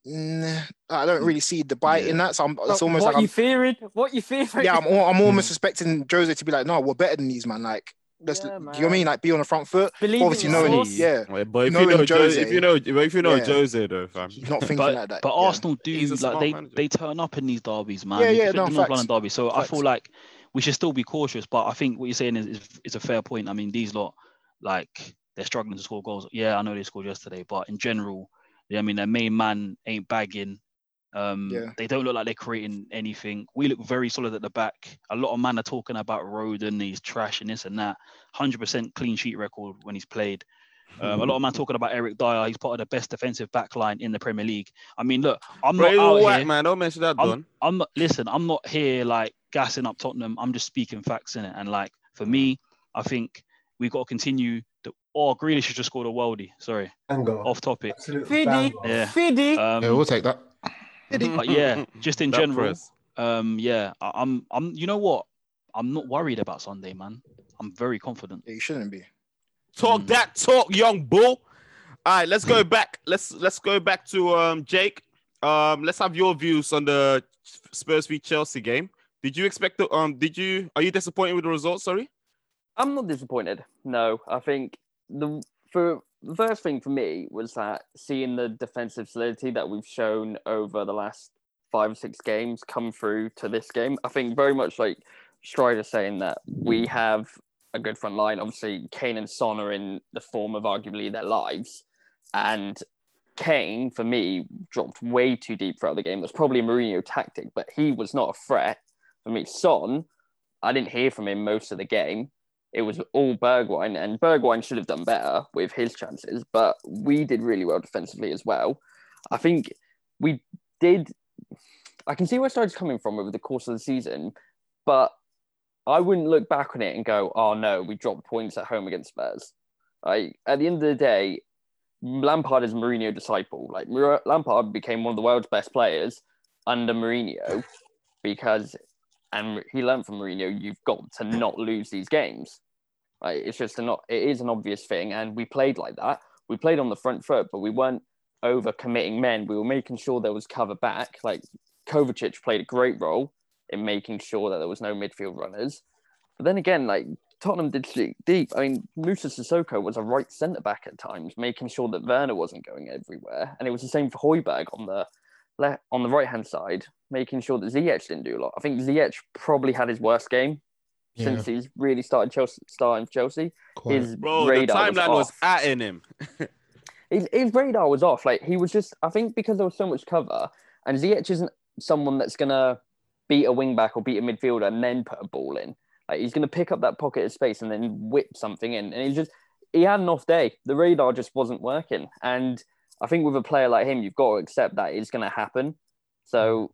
nah, I don't really see the bite in that. So I'm, it's almost what like you I'm, fearing? What you fearing? yeah, I'm, I'm almost expecting Jose to be like, no, we're better than these man. Like, let's, Yeah, do you know what I mean? Like, be on the front foot. Believe Obviously, in knowing, yourself. yeah, Wait, but if knowing you know Jose, Jose- if you know, if you know Yeah. Jose though, fam. he's not thinking but, like that. but yeah. Arsenal do like they manager. they turn up in these derbies, man. Yeah, yeah, defeat no, the North facts. London derby. So I feel like we should still be cautious. But I think what you're saying is, is is a fair point. I mean, these lot like they're struggling to score goals. Yeah, I know they scored yesterday, but in general, yeah, I mean their main man ain't bagging. Um, Yeah. they don't look like they're creating anything. We look very solid at the back. A lot of man are talking about Rodon, he's trash and this and that. Hundred percent clean sheet record when he's played. Um, a lot of man talking about Eric Dier. He's part of the best defensive back line in the Premier League. I mean, look, I'm Bro, not he's out whack, here. man. Don't mention that, I'm, Don. I'm not listen. I'm not here like gassing up Tottenham. I'm just speaking facts in it. And like for me, I think we've got to continue. The, oh, Grealish has just scored a worldie. Sorry, Banger. off topic. Absolute Fiddy. Yeah. Fiddy. Um, yeah, we'll take that. but yeah, just in general, um, yeah, I, I'm, I'm. You know what? I'm not worried about Sunday, man. I'm very confident. Yeah, you shouldn't be. Talk Mm. that talk, young bull. All right, let's go back. Let's let's go back to um Jake. Um, let's have your views on the Spurs v Chelsea game. Did you expect the um? Did you are you disappointed with the result? Sorry. I'm not disappointed. No, I think the for the first thing for me was that seeing the defensive solidity that we've shown over the last five or six games come through to this game. I think very much like Strider saying that we have a good front line. Obviously, Kane and Son are in the form of arguably their lives, and Kane for me dropped way too deep throughout the game. That's probably a Mourinho tactic, but he was not a threat for me. Son, I didn't hear from him most of the game it was all Bergwijn, and Bergwijn should have done better with his chances, but we did really well defensively as well. I think we did. I can see where Stride's coming from over the course of the season, but I wouldn't look back on it and go, "Oh no, we dropped points at home against Spurs." Like at the end of the day, Lampard is Mourinho disciple. Like Lampard became one of the world's best players under Mourinho because, and he learned from Mourinho, you've got to not lose these games. Like it's just not, it is an obvious thing, and we played like that. We played on the front foot, but we weren't over committing men. We were making sure there was cover back. Like Kovacic played a great role in making sure that there was no midfield runners. But then again, like Tottenham did sleep deep. I mean, Moussa Sissoko was a right centre back at times, making sure that Werner wasn't going everywhere, and it was the same for Højbjerg on the left on the right hand side, making sure that Ziyech didn't do a lot. I think Ziyech probably had his worst game since he's really started Chelsea, starting Chelsea. Quite. His Bro, the radar timeline was, off. at in him. his, his radar was off. Like he was just, I think because there was so much cover, and Ziyech isn't someone that's gonna beat a wing back or beat a midfielder and then put a ball in. Like he's gonna pick up that pocket of space and then whip something in. And he just he had an off day. The radar just wasn't working. And I think with a player like him, you've got to accept that it's gonna happen. So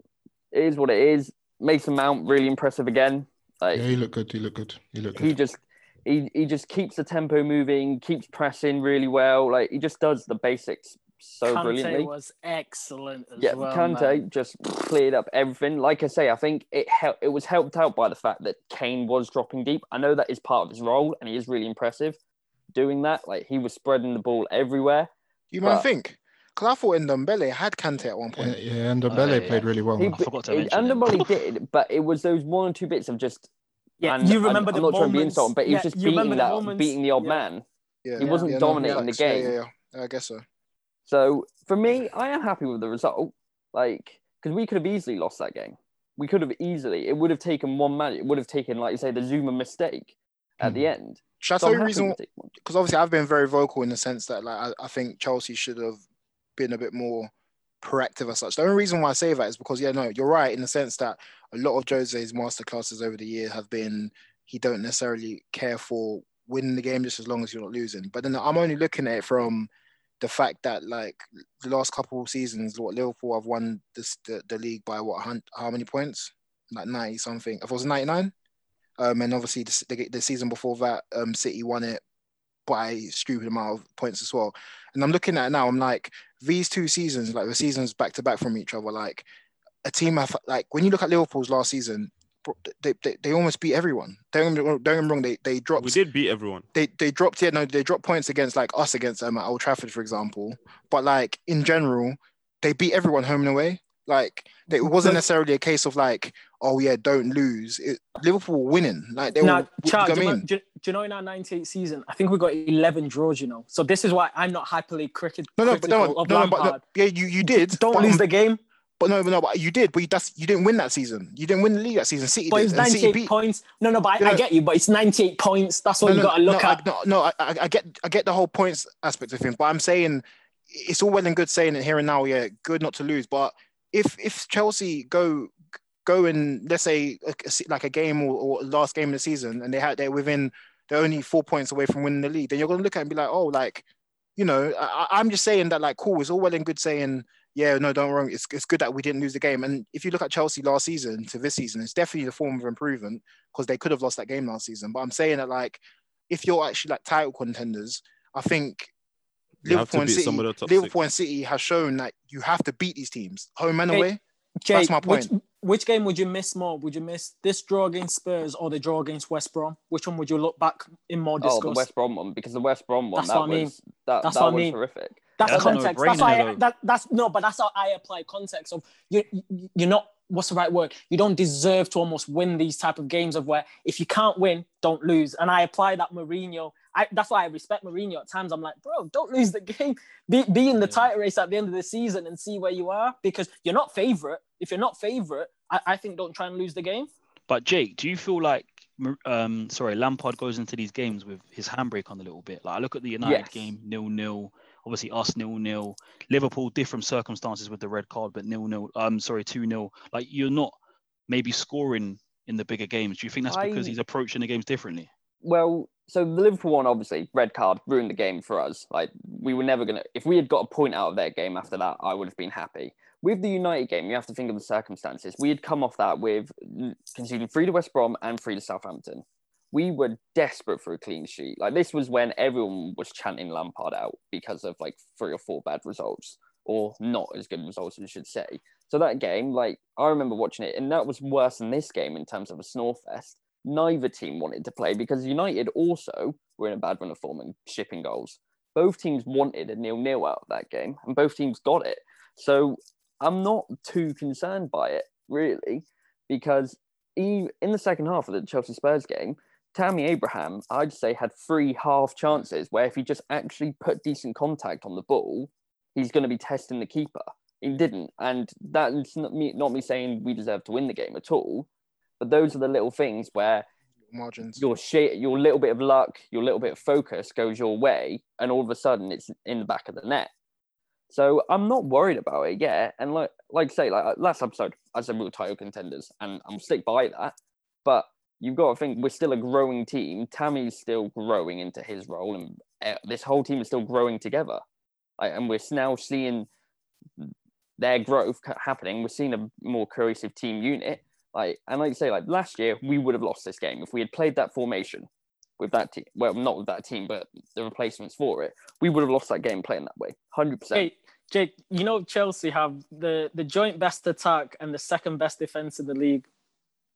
it is what it is. Mason Mount really impressive again. Like Yeah, he looked good. He looked good. He looked good. he just he, he just keeps the tempo moving, keeps pressing really well. Like he just does the basics so Kante brilliantly. was excellent as Yeah, well. Kante man. just cleared up everything. Like I say, I think it hel- it was helped out by the fact that Kane was dropping deep. I know that is part of his role, and he is really impressive doing that. Like he was spreading the ball everywhere. You might But- think. Because I thought Ndombele had Kante at one point. yeah, and Dembele uh, yeah. played really well. He, I forgot to it- mention him. Underbody did, but it was those one or two bits of just. Yeah, and you I'm- remember I'm, the not trying to be insulting, but he yeah, was just beating that, moments- beating the odd yeah. man. Yeah, He wasn't no, dominating the game. Yeah, yeah, yeah. I guess so. So for me, I am happy with the result. Like, because we could have easily lost that game. We could have easily. It would have taken one man. It would have taken, like you say, the Zouma mistake at hmm. the end. Should So the happy reason? Because obviously I've been very vocal in the sense that like I, I think Chelsea should have been a bit more proactive as such. The only reason why I say that is because yeah, no, you're right in the sense that a lot of Jose's masterclasses over the year have been he don't necessarily care for winning the game just as long as you're not losing. But then I'm only looking at it from the fact that like the last couple of seasons, what Liverpool have won this the, the league by what how many points? Like 90 something. If it was 99. Um, and obviously the, the, season before that, um, City won it by a stupid amount of points as well. And I'm looking at it now, I'm like, these two seasons, like the seasons back to back from each other, like a team have like when you look at Liverpool's last season, they, they, they almost beat everyone. Don't get me wrong, don't get me wrong they they dropped we did beat everyone. they they dropped yeah no they dropped points against like us against them at Old Trafford for example but like in general they beat everyone home and away like it wasn't necessarily a case of like oh yeah don't lose it, Liverpool were winning like they Now, were Charles, do, you know, mean do, do you know in our 98 season, I think we got 11 draws, you know. So this is why I'm not hyperly cricket, no no but no no, no but no, yeah you you did Don't but, lose um, the game. but no but no but you did but you, that's you didn't win that season you didn't win the league that season City But did it's 98 beat points. No, no, but I, You I get you. But it's 98 points. That's what no, you got to look no, at. I, no, no, I, I I get, I get the whole points aspect of things. but I'm saying it's all well and good saying it here and now. Yeah, good not to lose, but if if Chelsea go go in, let's say like a game or, or last game of the season, and they had they're within they're only four points away from winning the league, then you're gonna look at it and be like, oh, like you know, I, I'm just saying that like cool, it's all well and good saying. Yeah, no, don't wrong. It's, it's good that we didn't lose the game. And if you look at Chelsea last season to this season, it's definitely the form of improvement because they could have lost that game last season. But I'm saying that like if you're actually like title contenders, I think Liverpool and City, some of the top Liverpool and City has shown that you have to beat these teams, home and Hey, away. Jake, That's my point. Which, which game would you miss more? Would you miss this draw against Spurs or the draw against West Brom? Which one would you look back in more disgust? Oh, the West Brom one because the West Brom one That's that what I mean. was that, That's that what I was mean. horrific. That's That's context. That's no-brainer, why. I, that, that's no, but that's how I apply context of you. you- You're not. What's the right word? You don't deserve to almost win these type of games of where if you can't win, don't lose. And I apply that Mourinho. I, that's why I respect Mourinho. At times, I'm like, bro, don't lose the game. Be, be in the title race at the end of the season and see where you are because you're not favorite. If you're not favorite, I, I think don't try and lose the game. But Jake, do you feel like um sorry, Lampard goes into these games with his handbrake on a little bit? Like I look at the United Yes. game, nil nil. Obviously us nil nil. Liverpool different circumstances with the red card, but nil nil. Um sorry, two 0 Like you're not maybe scoring in the bigger games. Do you think that's because I- he's approaching the games differently? Well, so the Liverpool one, obviously, red card ruined the game for us. Like we were never gonna. If we had got a point out of their game after that, I would have been happy. With the United game, you have to think of the circumstances. We had come off that with conceding three to West Brom and three to Southampton. We were desperate for a clean sheet. Like this was when everyone was chanting Lampard out because of like three or four bad results or not as good results, I should say. So that game, like I remember watching it, and that was worse than this game in terms of a snore fest neither team wanted to play because United also were in a bad run of form and shipping goals. Both teams wanted a nil nil out of that game, and both teams got it. So I'm not too concerned by it really, because in the second half of the Chelsea Spurs game, Tammy Abraham, I'd say, had three half chances where if he just actually put decent contact on the ball, he's going to be testing the keeper. He didn't, and that's not me, not me saying we deserve to win the game at all. But those are the little things where margins. Your shit, your little bit of luck, your little bit of focus goes your way, and all of a sudden it's in the back of the net. So I'm not worried about it yet. And like like I say, like last episode, I said we were title contenders, and I'm stick by that. But you've got to think we're still a growing team. Tammy's still growing into his role, and uh, this whole team is still growing together. Like, and we're now seeing their growth happening. We're seeing a more cohesive team unit. Like, and like you say, like last year, we would have lost this game if we had played that formation with that team. Well, not with that team, but the replacements for it. We would have lost that game playing that way, hundred percent. Hey, Jake, you know Chelsea have the the joint best attack and the second best defense in the league.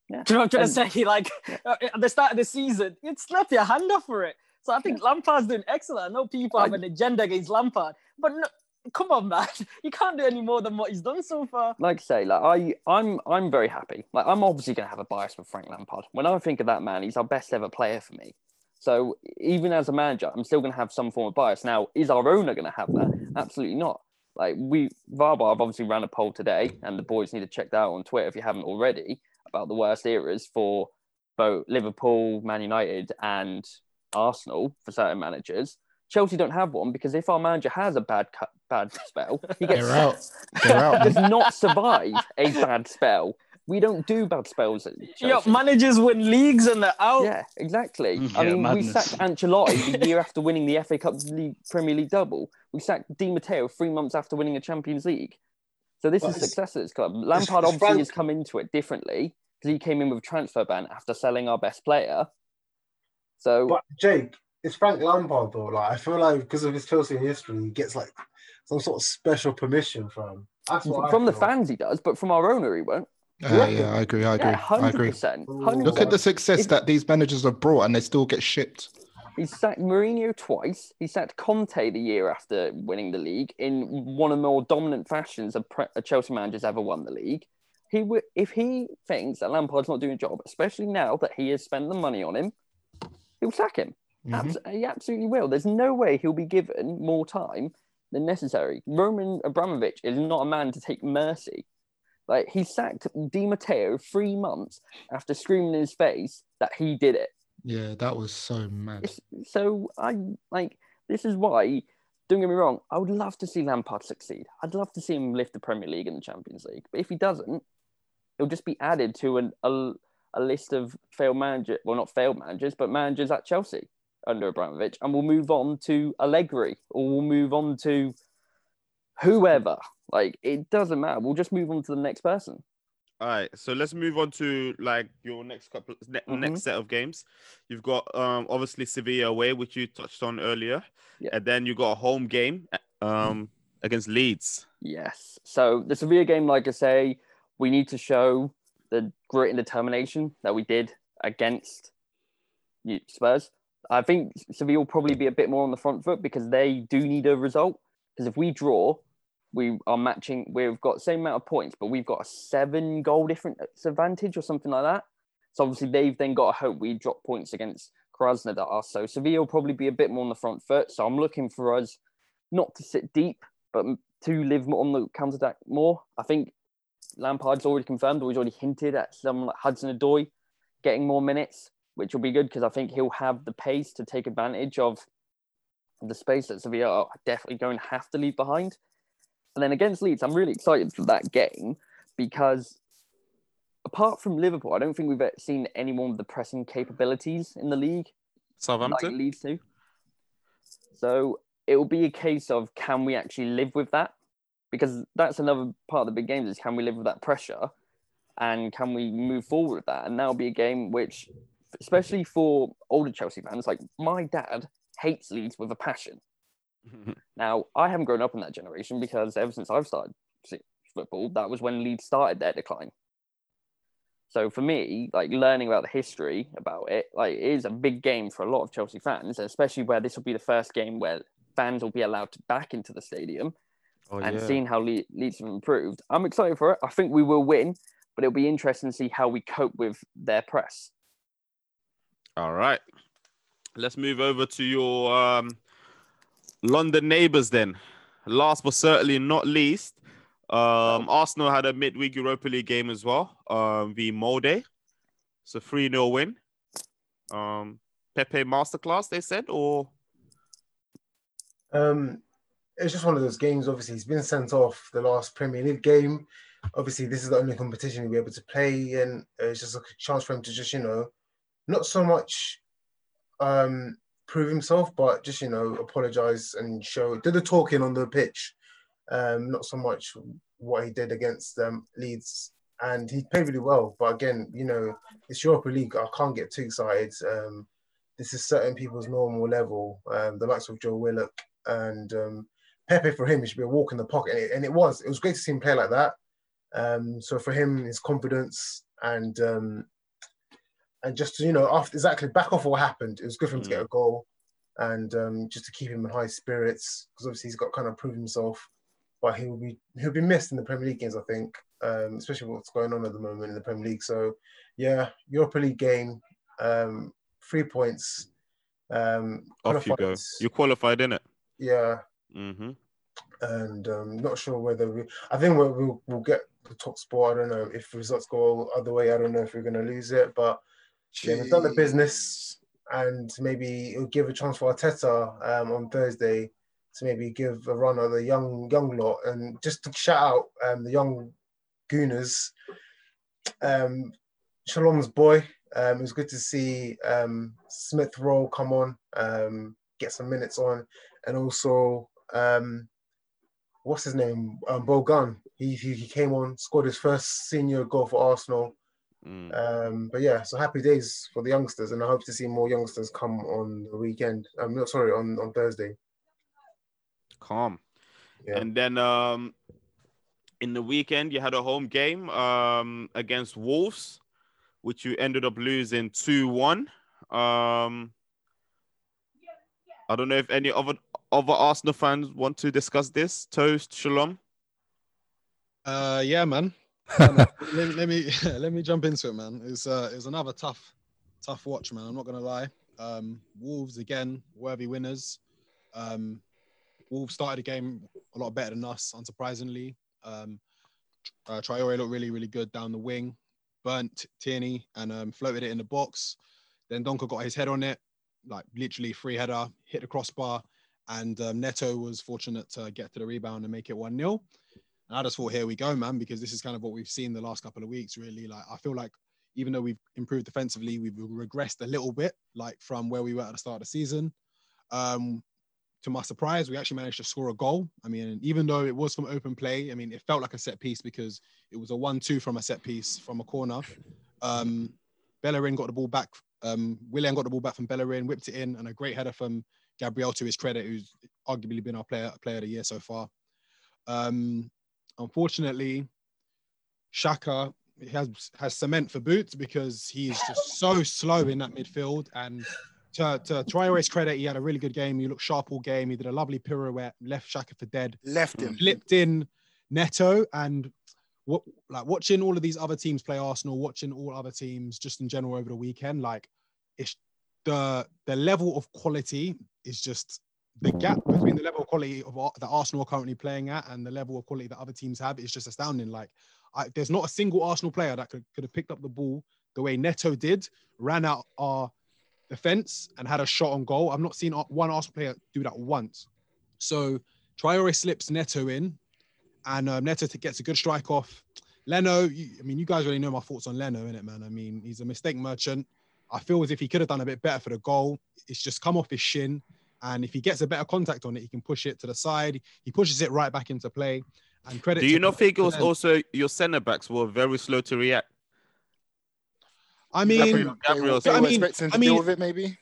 Yeah. Do you know what I'm trying to say? Like yeah. Uh, at the start of the season, you'd slap your hand off for it. So I think yeah. Lampard's doing excellent. I know people have an agenda against Lampard, but no, come on, man. You can't do any more than what he's done so far. Like I say, like I, I'm, I'm very happy. Like I'm obviously going to have a bias with Frank Lampard. When I think of that man, he's our best ever player for me. So even as a manager, I'm still going to have some form of bias. Now, is our owner going to have that? Absolutely not. Like we, Varbar, I've obviously ran a poll today, and the boys need to check that out on Twitter if you haven't already about the worst eras for both Liverpool, Man United, and Arsenal for certain managers. Chelsea don't have one because if our manager has a bad cut, bad spell, he gets They're out. They're out. does not survive a bad spell. We don't do bad spells. At yeah, managers win leagues and they're out. Yeah, exactly. Mm, I yeah, mean, madness. we sacked Ancelotti the year after winning the FA Cup League, Premier League double. We sacked Di Matteo three months after winning a Champions League. So this But is it's- success at this club. Lampard it's obviously Frank- has come into it differently because he came in with a transfer ban after selling our best player. So But Jake, it's Frank Lampard though. Like I feel like because of his Chelsea history, he gets like some sort of special permission from. That's I from the feel. fans he does, but from our owner he won't. Uh, yeah, I agree. I agree. Yeah, I hundred agree. percent. Look at the success that these managers have brought, and they still get shipped. He sacked Mourinho twice. He sacked Conte the year after winning the league in one of the more dominant fashions a, pre- a Chelsea manager's ever won the league. He would, if he thinks that Lampard's not doing a job, especially now that he has spent the money on him, he'll sack him. Mhm. Abs- he absolutely will. There's no way he'll be given more time than necessary. Roman Abramovich is not a man to take mercy. Like he sacked Di Matteo three months after screaming in his face that he did it. Yeah, that was so mad. It's- so I like this is why. Don't get me wrong. I would love to see Lampard succeed. I'd love to see him lift the Premier League and the Champions League. But if he doesn't, it'll just be added to an, a a list of failed manager. Well, not failed managers, but managers at Chelsea under Abramovich, and we'll move on to Allegri or we'll move on to whoever. Like it doesn't matter. We'll just move on to the next person. All right, so let's move on to like your next couple, ne- Mhm. next set of games. You've got um obviously Sevilla away, which you touched on earlier, Yeah. and then you got a home game um against Leeds. Yes. So the Sevilla game, like I say, we need to show the grit and determination that we did against you- Spurs. I think Sevilla will probably be a bit more on the front foot because they do need a result. Because if we draw, we are matching. We've got same amount of points, but we've got a seven goal difference advantage or something like that. So obviously they've then got to hope we drop points against Krasnodar. So Sevilla will probably be a bit more on the front foot. So I'm looking for us not to sit deep, but to live on the counter attack more. I think Lampard's already confirmed, or he's already hinted at someone like Hudson Odoi getting more minutes, which will be good because I think he'll have the pace to take advantage of the space that Sevilla are definitely going to have to leave behind. And then against Leeds, I'm really excited for that game because apart from Liverpool, I don't think we've seen anyone with the pressing capabilities in the league. Southampton. like Leeds to. So it will be a case of can we actually live with that? Because that's another part of the big games is can we live with that pressure, and can we move forward with that? And that'll be a game which, especially for older Chelsea fans, like my dad hates Leeds with a passion. Mm-hmm. Now, I haven't grown up in that generation because ever since I've started football, that was when Leeds started their decline. So for me, like learning about the history about it, like it is a big game for a lot of Chelsea fans, especially where this will be the first game where fans will be allowed to back into the stadium oh, and yeah. seeing how Le- Leeds have improved. I'm excited for it. I think we will win, but it'll be interesting to see how we cope with their press. All right. Let's move over to your um, London neighbours then. Last but certainly not least, um, Arsenal had a midweek Europa League game as well, um, v Molde. It's a 3 0 win. Um, Pepe Masterclass, they said, or Um, it's just one of those games. Obviously, he's been sent off the last Premier League game. Obviously, this is the only competition he'll be able to play, and it's just a chance for him to just, you know, not so much um, prove himself, but just, you know, apologize and show, did the talking on the pitch. Um, not so much what he did against um, Leeds. And he played really well. But again, you know, it's Europa League. I can't get too excited. Um, this is certain people's normal level. Um, the likes of Joe Willock and um, Pepe for him, it should be a walk in the pocket, and it, and it was. It was great to see him play like that. Um, so for him, his confidence and and just to, you know, after exactly back off what happened, it was good for him to get a goal and um, just to keep him in high spirits because obviously he's got kind of prove himself. But he will be he'll be missed in the Premier League games, I think, um, especially what's going on at the moment in the Premier League. So yeah, Europa League game, um, three points. Um, off you go. You qualified in it. Yeah, hmm and um, not sure whether we. I think we'll, we'll we'll get the top spot. I don't know if results go all other way. I don't know if we're going to lose it, but we've done the business, and maybe it'll give a chance for Arteta um, on Thursday to maybe give a run at the young young lot, and just to shout out um, the young Gooners, um, Shalom's boy. Um, it was good to see um, Smith Rowe come on, um, get some minutes on, and also um, what's his name, um, Balogun. He, he he came on, scored his first senior goal for Arsenal. Mm. Um, but yeah, so happy days for the youngsters, and I hope to see more youngsters come on the weekend. I'm not sorry on on Thursday. Calm. Yeah. And then um, in the weekend, you had a home game um, against Wolves, which you ended up losing 2 1. Um, I don't know if any other other Arsenal fans want to discuss this. Toast, Shalom. Uh, yeah, man. Let, let me let me jump into it, man. It's uh, it's another tough, tough watch, man. I'm not gonna lie. Um, Wolves again, worthy winners. Um, Wolves started the game a lot better than us, unsurprisingly. Um, uh, Traore looked really, really good down the wing, burnt Tierney and um, floated it in the box. Dendoncker got his head on it, like literally free header, hit the crossbar, and um, Neto was fortunate to get to the rebound and make it 1 0. And I just thought, here we go, man, because this is kind of what we've seen the last couple of weeks, really. Like, I feel like even though we've improved defensively, we've regressed a little bit, like from where we were at the start of the season. Um, to my surprise, we actually managed to score a goal. I mean, even though it was from open play, I mean, it felt like a set piece because it was a one-two from a set piece from a corner. Um, Bellerin got the ball back. Um, Willian got the ball back from Bellerin, whipped it in, and a great header from Gabriel to his credit, who's arguably been our player player of the year so far. Um, unfortunately, Xhaka has has cement for boots because he's just so slow in that midfield. And to, to Traore's credit, he had a really good game. He looked sharp all game. He did a lovely pirouette, left Xhaka for dead, Left him. flipped in Neto, and what like watching all of these other teams play Arsenal, watching all other teams just in general over the weekend, like it's the the level of quality is just the gap between the level of quality of that Arsenal are currently playing at and the level of quality that other teams have is just astounding. Like, I, there's not a single Arsenal player that could, could have picked up the ball the way Neto did, ran out our defense and had a shot on goal. I've not seen one Arsenal player do that once. So Traore slips Neto in, and um, Neto gets a good strike off. Leno, you, I mean, you guys really know my thoughts on Leno, innit, man? I mean, he's a mistake merchant. I feel as if he could have done a bit better for the goal. It's just come off his shin. And if he gets a better contact on it, he can push it to the side. He pushes it right back into play. And credit. Do you not think it was also your centre backs were very slow to react? I mean, Gabriel- Gabriel's- I mean- expecting to I mean- deal with it, maybe.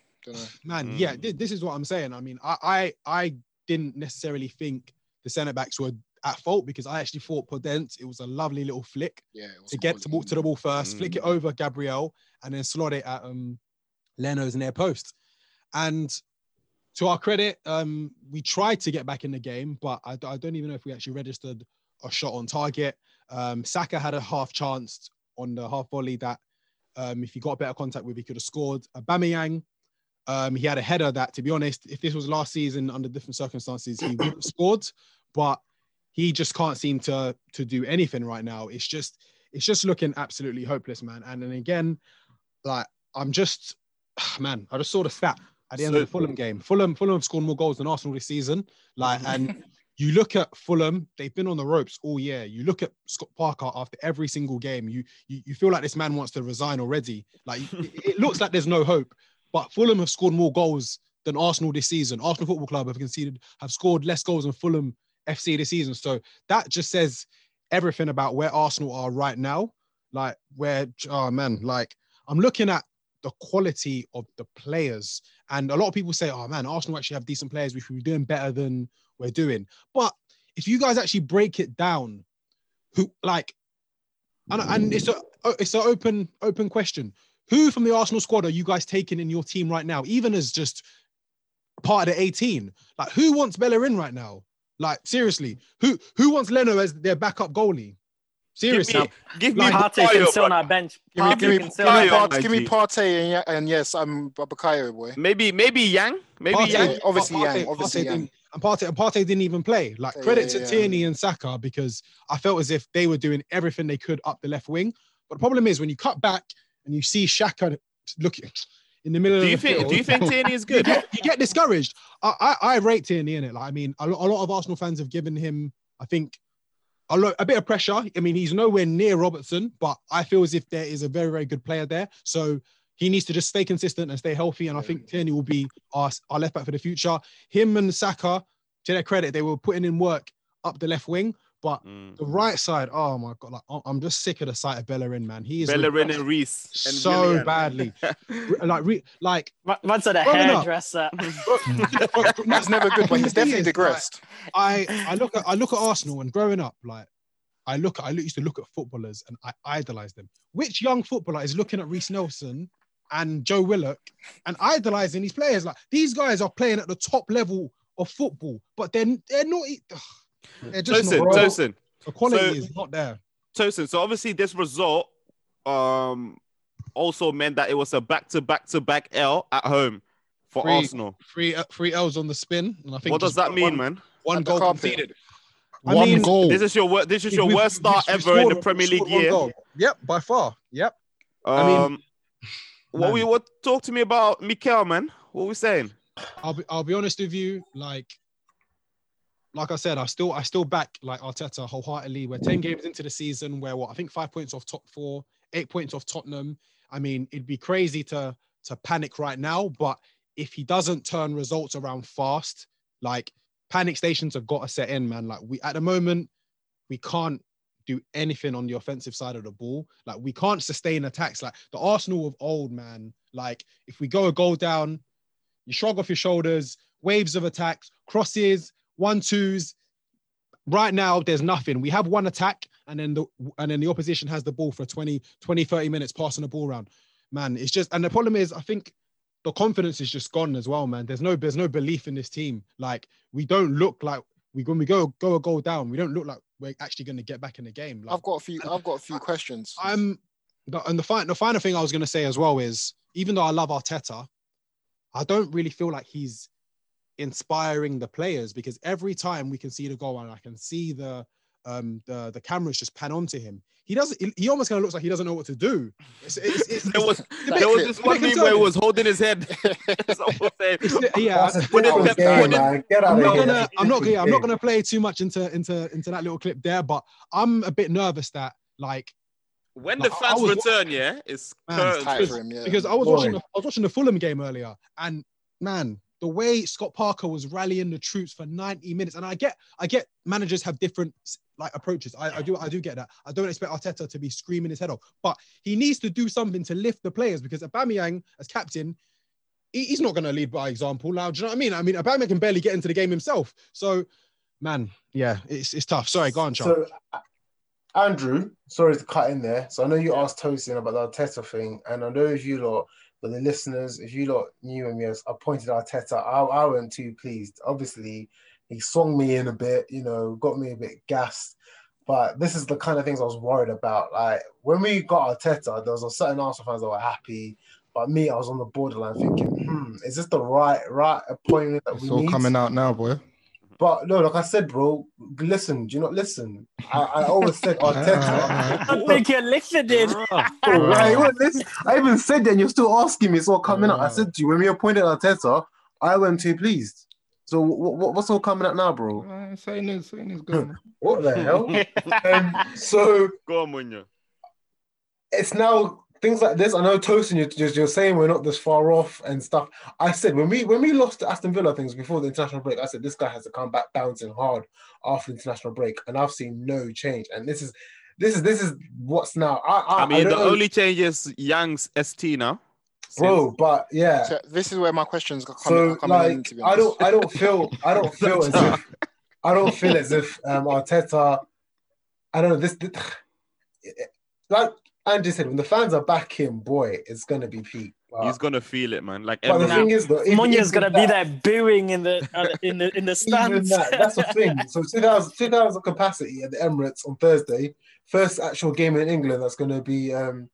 Man, Mm. yeah, thi- this is what I'm saying. I mean, I, I, I didn't necessarily think the centre backs were at fault because I actually thought Podence, it was a lovely little flick Yeah, to get to, quality. to the ball first, flick it Mm. over Gabriel, and then slot it at um, Leno's near post. And to our credit, um, we tried to get back in the game, but I, I don't even know if we actually registered a shot on target. Um, Saka had a half chance on the half volley that um, if he got better contact with, he could have scored. Aubameyang, um, he had a header that, to be honest, if this was last season under different circumstances, he would have scored. But he just can't seem to to do anything right now. It's just it's just looking absolutely hopeless, man. And then again, like I'm just man, I just saw the stat at the end of the Fulham game. Fulham Fulham have scored more goals than Arsenal this season. Like and you look at Fulham, they've been on the ropes all year. You look at Scott Parker after every single game, you you, you feel like this man wants to resign already. Like it, it looks like there's no hope. But Fulham have scored more goals than Arsenal this season. Arsenal Football Club have conceded, have scored less goals than Fulham FC this season. So that just says everything about where Arsenal are right now. Like where, oh man, like I'm looking at the quality of the players, and a lot of people say, oh man, Arsenal actually have decent players. We should be doing better than we're doing. But if you guys actually break it down, who like, and, and it's a it's an open open question. Who from the Arsenal squad are you guys taking in your team right now, even as just part of the 18? Like, who wants Bellerin right now? Like, seriously, who who wants Leno as their backup goalie? Seriously, Give me, give me Like, Partey can Bukayo, sit on bro. our bench. Give me, Partey give me, can give me, on our Bukayo, bench. Part- give me Partey and, and yes, I'm a Bukayo boy. Maybe maybe Yang. Maybe Partey- Yang. Yang, obviously Partey- Yang, obviously Partey Yang. didn't- and Partey, and Partey didn't even play. Like Yeah, credit yeah, to yeah. Tierney and Saka because I felt as if they were doing everything they could up the left wing. But the problem is when you cut back and you see Xhaka looking in the middle Do of you the think field, do you think Tierney is you good? get, you get discouraged. I, I, I rate Tierney in it. Like, I mean, a, a lot of Arsenal fans have given him, I think, a, bit of pressure. I mean, he's nowhere near Robertson, but I feel as if there is a very, very good player there. So he needs to just stay consistent and stay healthy. And I think Tierney will be our, our left back for the future. Him and Saka, to their credit, they were putting in work up the left wing. But Mm. the right side, oh my god, like I- I'm just sick of the sight of Bellerin, man. He is Bellerin and Reiss. So Willian. badly. Like, re- like Ma- Man's at a Growing up. hairdresser. That's never good, but he's definitely is, digressed. I I look at I look at Arsenal and growing up, like I look I used to look at footballers and I idolize them. Which young footballer is looking at Reiss Nelson and Joe Willock and idolizing these players? Like these guys are playing at the top level of football, but they're they're not. ugh, They're Tosin, not. Tosin, The quality So- is not there. Tosin. So obviously this result um also meant that it was a back to back to back L at home for Three- Arsenal. Three uh, three L's on the spin, and I think What does just that one- mean, man? One goal carpet. conceded. I One mean, goal. This is your wor- this is your We've- worst start we've ever in the Premier League year. goal. Yep, by far. Yep. Um, I mean, what man. we what talk to me about Mikel, man? What we saying? I'll be I'll be honest with you, like like I said, I still I still back like Arteta wholeheartedly. We're 10 games into the season where what I think five points off top four, eight points off Tottenham. I mean, it'd be crazy to to panic right now, but if he doesn't turn results around fast, like panic stations have got to set in, man. Like we at the moment, we can't do anything on the offensive side of the ball. Like we can't sustain attacks. Like the Arsenal of old, man. Like if we go a goal down, you shrug off your shoulders, waves of attacks, crosses, one twos. Right now, there's nothing. We have one attack, and then the and then the opposition has the ball for 20, 20, 30 minutes passing the ball around. Man, it's just and the problem is, I think the confidence is just gone as well, man. There's no there's no belief in this team. Like we don't look like we when we go go a goal down, we don't look like we're actually going to get back in the game. Like, I've got a few. I've got a few questions. I'm and the final the final thing I was gonna say as well is even though I love Arteta, I don't really feel like he's inspiring the players because every time we can see the goal and I can see the um the the cameras just pan onto him. He doesn't. He almost kind of looks like he doesn't know what to do. It's, it's, it's, There was it's a bit- there was it's this a one meme where he was holding his head. Someone said, It's- yeah, That's a When it- different when game, it- man. Get out I'm not gonna. That's a I'm not. different Yeah, I'm not gonna play too much into into into that little clip there, but I'm a bit nervous that like when Like, the I- I fans was return, yeah, it's Man, curtains. Tight for him, yeah. because I was Boy. watching the, I was watching the Fulham game earlier, and man, the way Scott Parker was rallying the troops for 90 minutes, and I get I get managers have different like approaches. I, I do I do get that. I don't expect Arteta to be screaming his head off, but he needs to do something to lift the players because Aubameyang as captain. he- He's not going to lead by example now. Do you know what I mean? I mean, Aubameyang can barely get into the game himself. So, man, yeah, it's, it's tough. Sorry, go on, Charles. So, Andrew, sorry to cut in there. So I know you asked Tosin about the Arteta thing, and I know if you lot, but the listeners, if you lot knew him, yes, I pointed Arteta. I, I wasn't too pleased. Obviously, he swung me in a bit, you know, got me a bit gassed. But this is the kind of things I was worried about. Like when we got Arteta, there was a certain Arsenal fans that were happy, but me, I was on the borderline thinking, hmm, is this the right right appointment that It's we all need? coming out now, boy. But no, like I said, bro, listen. Do you not listen? I, I always said Arteta. I think you're listening. Right, you listen. I even said that, and you're still asking me. It's all coming up. I said to you when we appointed Arteta, I wasn't too pleased. So what, what's all coming up now, bro? Uh, saying is saying is good. What the hell? um, so Go on, Munya. it's now things like this. I know Tosin, you're, you're, you're saying we're not this far off and stuff. I said when we when we lost to Aston Villa things before the international break, I said this guy has to come back bouncing hard after the international break, and I've seen no change. And this is this is this is what's now. I I, I mean, don't the know, only change is Young's ST now. bro, but yeah. So this is where my questions are coming, So are coming in. like To be I don't I don't feel I don't feel as if I don't feel as if um Arteta I don't know this, this like Andy said when the fans are back in boy it's gonna be peak. But, He's gonna feel it, man. Like but the every- thing is though, if- gonna be there booing in the uh, in the in the stands. that, that's the thing. So 2000, 2000 capacity at the Emirates on Thursday, first actual game in England that's going to be um,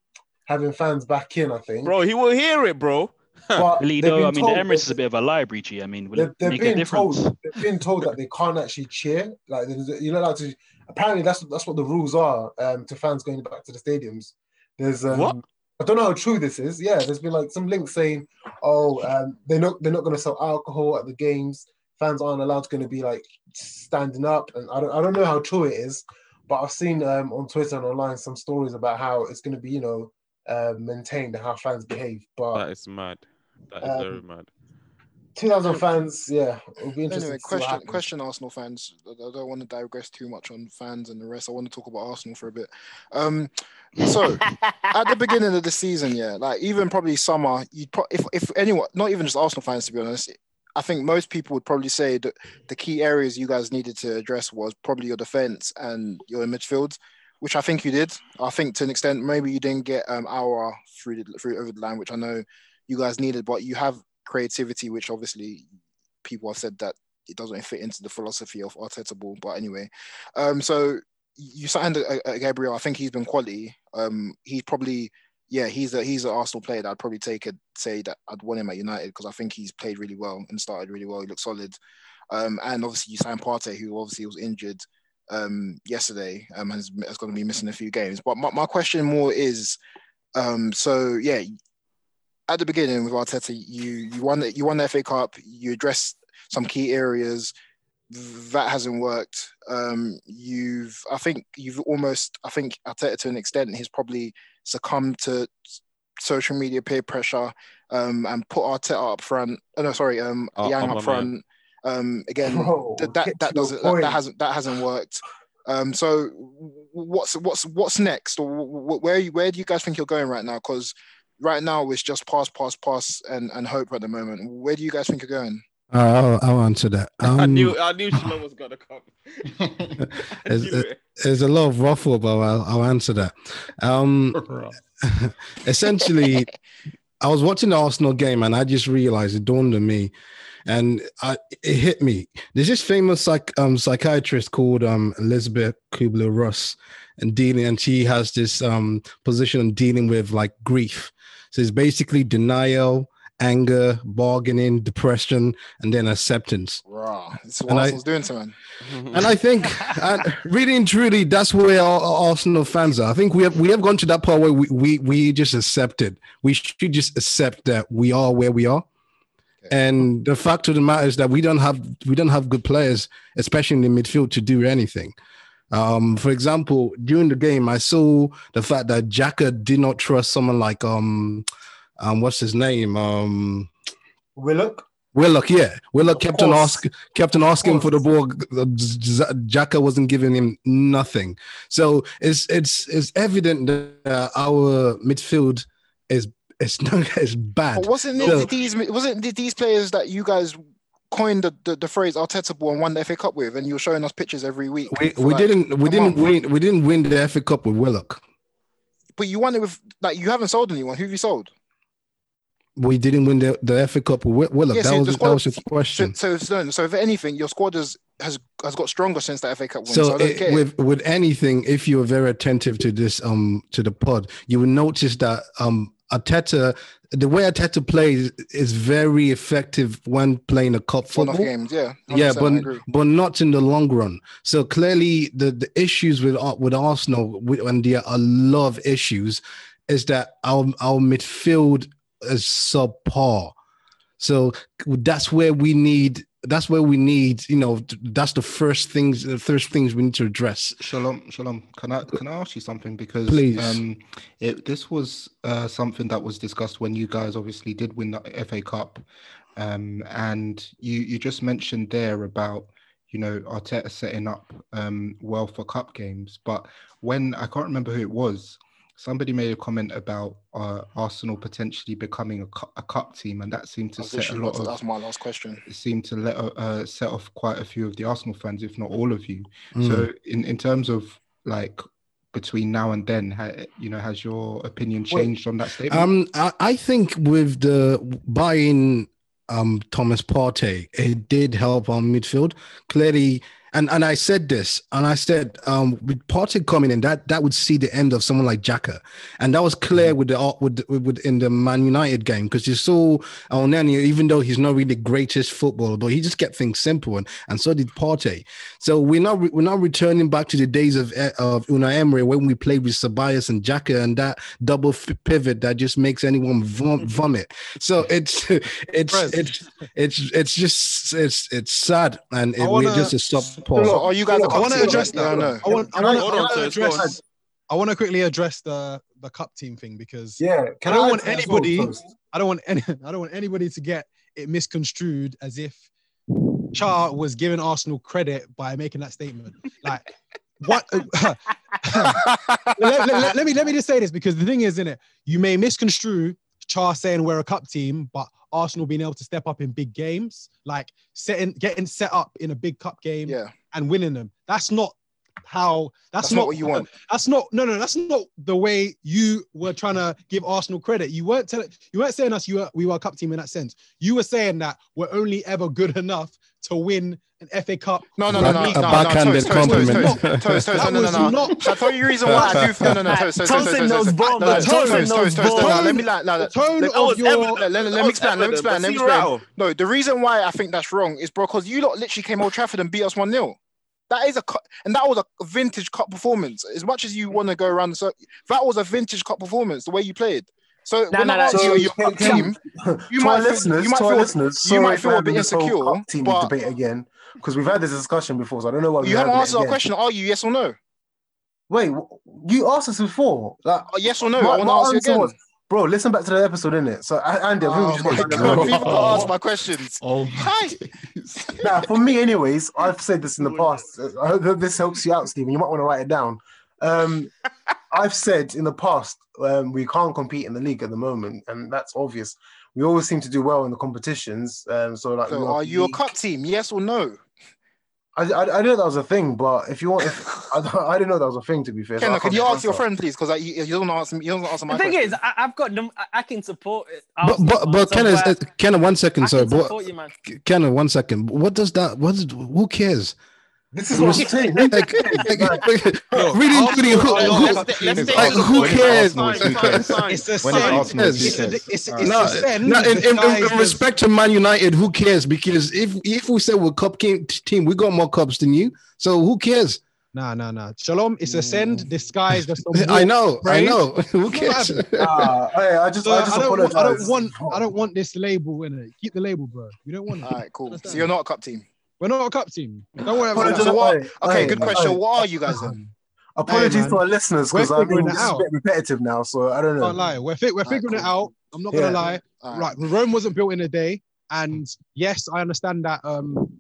having fans back in. I think. bro, he will hear it, bro. But they've Lido, I mean, the Emirates is a bit of a library, G. I mean, will they're, it they've make a difference? told. They've been told that they can't actually cheer. Like you're not allowed to. Apparently, that's that's what the rules are um, to fans going back to the stadiums. There's um, What? I don't know how true this is. Yeah, there's been like some links saying, oh, um, they're not they're not going to sell alcohol at the games. Fans aren't allowed to going to be like standing up, and I don't I don't know how true it is, but I've seen um, on Twitter and online some stories about how it's going to be you know uh, maintained and how fans behave. But That is mad. That is Um, very mad. 2,000 fans, yeah, it'll be interesting. Anyway, to see what question, question, Arsenal fans. I I don't want to digress too much on fans and the rest. I want to talk about Arsenal for a bit. Um, so at the beginning of the season, yeah, like even probably summer, you pro- if if anyone, not even just Arsenal fans, to be honest, I think most people would probably say that the key areas you guys needed to address was probably your defense and your midfield, which I think you did. I think to an extent, maybe you didn't get um Aouar through the, through over the line, which I know you guys needed, but you have creativity, which obviously people have said that it doesn't fit into the philosophy of Arteta ball. But anyway, um, so you signed a, a Gabriel. I think he's been quality. Um, he's probably yeah, he's a he's an Arsenal player that I'd probably take it say that I'd want him at United because I think he's played really well and started really well. He looks solid. Um, and obviously you signed Partey, who obviously was injured um yesterday. Um, has has going to be missing a few games. But my, my question more is, um, so yeah, at the beginning with Arteta, you you won the, you won the FA Cup. You addressed some key areas that hasn't worked. Um, you've I think you've almost I think Arteta to an extent he's probably succumbed to social media peer pressure um, and put Arteta up front. Oh, no, sorry, um, Oh, Yang oh, up my front. Um, again, Bro, that that, that doesn't that, that hasn't that hasn't worked. Um, so what's what's what's next, or wh- wh- where you, where do you guys think you're going right now? Because right now it's just pass, pass, pass, and and hope at the moment. Where do you guys think you're going? Uh, I'll, I'll answer that. I Um, knew I knew Shilo was gonna come. There's, knew it. there's a lot of ruffle, but I'll, I'll answer that. Um, essentially, I was watching the Arsenal game and I just realized it dawned on me, and I, it hit me. There's this famous psych, um, psychiatrist called um, Elizabeth Kubler Ross, and dealing, and she has this um, position on dealing with like grief. So it's basically denial, anger, bargaining, depression, and then acceptance. Raw. This is what And I- Arsenal's doing to man. And I think, and really and truly, that's where our our Arsenal fans are. I think we have we have gone to that part where we we, we just accept it. We should just accept that we are where we are. And the fact of the matter is that we don't have we don't have good players, especially in the midfield, to do anything. Um, for example, during the game, I saw the fact that Xhaka did not trust someone like um, um, what's his name? Um, Willock. Willock, yeah. Willock kept on course. ask, kept on asking for the ball. Xhaka wasn't giving him nothing. So it's it's it's evident that our midfield is it's not it's bad. But wasn't it So- these wasn't it these players that you guys coined the, the, the phrase Arteta ball and won the FA Cup with, and you were showing us pictures every week? we, we like didn't we didn't month. win we didn't win the FA Cup with Willock. But you won it with like you haven't sold anyone. Who have you sold? We didn't win the, the FA Cup with Willock. Yeah, that so was the that was your question. so, so, so if anything, your squad has has, has got stronger since the FA Cup win. So, So, it- with with anything, if you were very attentive to this um to the pod, you will notice that um Arteta, the way Arteta plays is very effective when playing a cup football. games, yeah. Yeah, but but not in the long run. So clearly, the the issues with Ar- with Arsenal, with, and there are a lot of issues, is that our our midfield is subpar. So that's where we need. That's where we need. You know, that's the first things. The first things we need to address. Shalom, shalom. Can I can I ask you something? Because Please. um, it, this was uh, something that was discussed when you guys obviously did win the FA Cup, um, and you you just mentioned there about you know Arteta setting up um, well for cup games, but when I can't remember who it was, somebody made a comment about uh, Arsenal potentially becoming a, cu- a cup team, and that seemed to I set a lot of That's my last question. it seemed to let uh, set off quite a few of the Arsenal fans, if not all of you. Mm. So, in, in terms of like between now and then, ha, you know, has your opinion changed on that statement? Um, I, I think with the buying um Thomas Partey, it did help our midfield. Clearly, and and I said this, and I said um with Partey coming in, that that would see the end of someone like Xhaka, and that was clear with the uh, with, with, with in the Man United game because you saw Elneny, even though he's not really the greatest footballer, but he just kept things simple, and and so did Partey. So we're not re- we're not returning back to the days of eh, of Unai Emery when we played with Ceballos and Xhaka and that double f- pivot that just makes anyone vom- vomit. So it's it's Prez. it's it's it's just it's it's sad and it, wanna- we're just a stop So, pause. are you guys a I cup want to address that. I know. I want. I Can I- want to on, Tez, address. I want to quickly address the the cup team thing because Yeah. Can I don't add want to that as well anybody- I don't want any. I don't want anybody to get it misconstrued as if Char was giving Arsenal credit by making that statement. Like what? let, let- let- let me let me just say this because the thing is, in it, you may misconstrue Char saying we're a cup team, but Arsenal being able to step up in big games, like setting getting set up in a big cup game Yeah, and winning them. That's not how. That's, that's not what you want. That's not no no. That's not the way you were trying to give Arsenal credit. You weren't telling. You weren't saying us. You were we were a cup team in that sense. You were saying that we're only ever good enough to win an FA Cup. No, no, no, no, A no, no, backhanded Toast, Toast, Toast, compliment. Toast, Toast, Toast, That no, no, was no, no. not- I'll tell you the reason why I do. No, no, no, in Toast, those Toast, no, bombs. let me like, no, The tone let- me explain, let me explain, let me explain. No, the reason why I think that's wrong is because you lot literally came Old Trafford and beat us 1 0. That is a cu- and that was a vintage cup performance. As much as you want to go around the circle, that was a vintage cup performance. The way you played. So No, when no, no, you, so are you a can- cup can- team? You to might our feel- listeners, you might to our feel- listeners, you might feel a bit insecure, team but- debate again because we've had this discussion before, so I don't know why we You haven't answered our question. Are you yes or no? Wait, you asked us before. Like, Uh, yes or no? My- I want to ask you again. was- bro, listen back to the episode, innit? So, A- Andy, I think we Oh just got to God, people can't answer my questions. oh Hi. Nah, for me, anyways, I've said this in the past. I hope this helps you out, Stephen. You might want to write it down. Um, I've said in the past um, we can't compete in the league at the moment, and that's obvious. We always seem to do well in the competitions. Um, so, like, So are you a league- cup team? Yes or no? I, I, I know that was a thing, but if you want, if, I, I didn't know that was a thing. To be fair, so can you ask your friend, please? Because you, you don't answer me. You don't answer my The thing question. is, I, I've got them. I, I can support it. But Arsenal, but but so Kenna, where- Kenna, one I second, sorry, can but support you, man. Kenna, one second. What does that? What? Is, who cares? This is what I'm saying. Like, like, like, really, Arsenal who, who, a cup team. Let's like, the who cares? It's a When it's send. Who a, cares? it's, All it's no, no, in, in, in, disguised in as- respect to Man United, who cares? Because if if we say we're cup team, we got more cups than you. So who cares? Nah, nah, nah. Shalom, it's a send disguised as some I know, I praise. know. who cares? Ah, hey, I just, So I I, just don't, want, I don't want I don't want this label in it. Keep the label, bro. You don't want it. All right, cool. So you're not a cup team. We're not a cup team. Don't worry about that. So what? Okay, hey, good question. hey. What are you guys then? Apologies Hey, to our listeners because We're I mean it is a bit repetitive now, so I don't know. Can't lie. We're fi- we're Alright, figuring it cool. out. I'm not gonna Yeah. lie. All Right, Rome wasn't built in a day, and yes, I understand that. Um,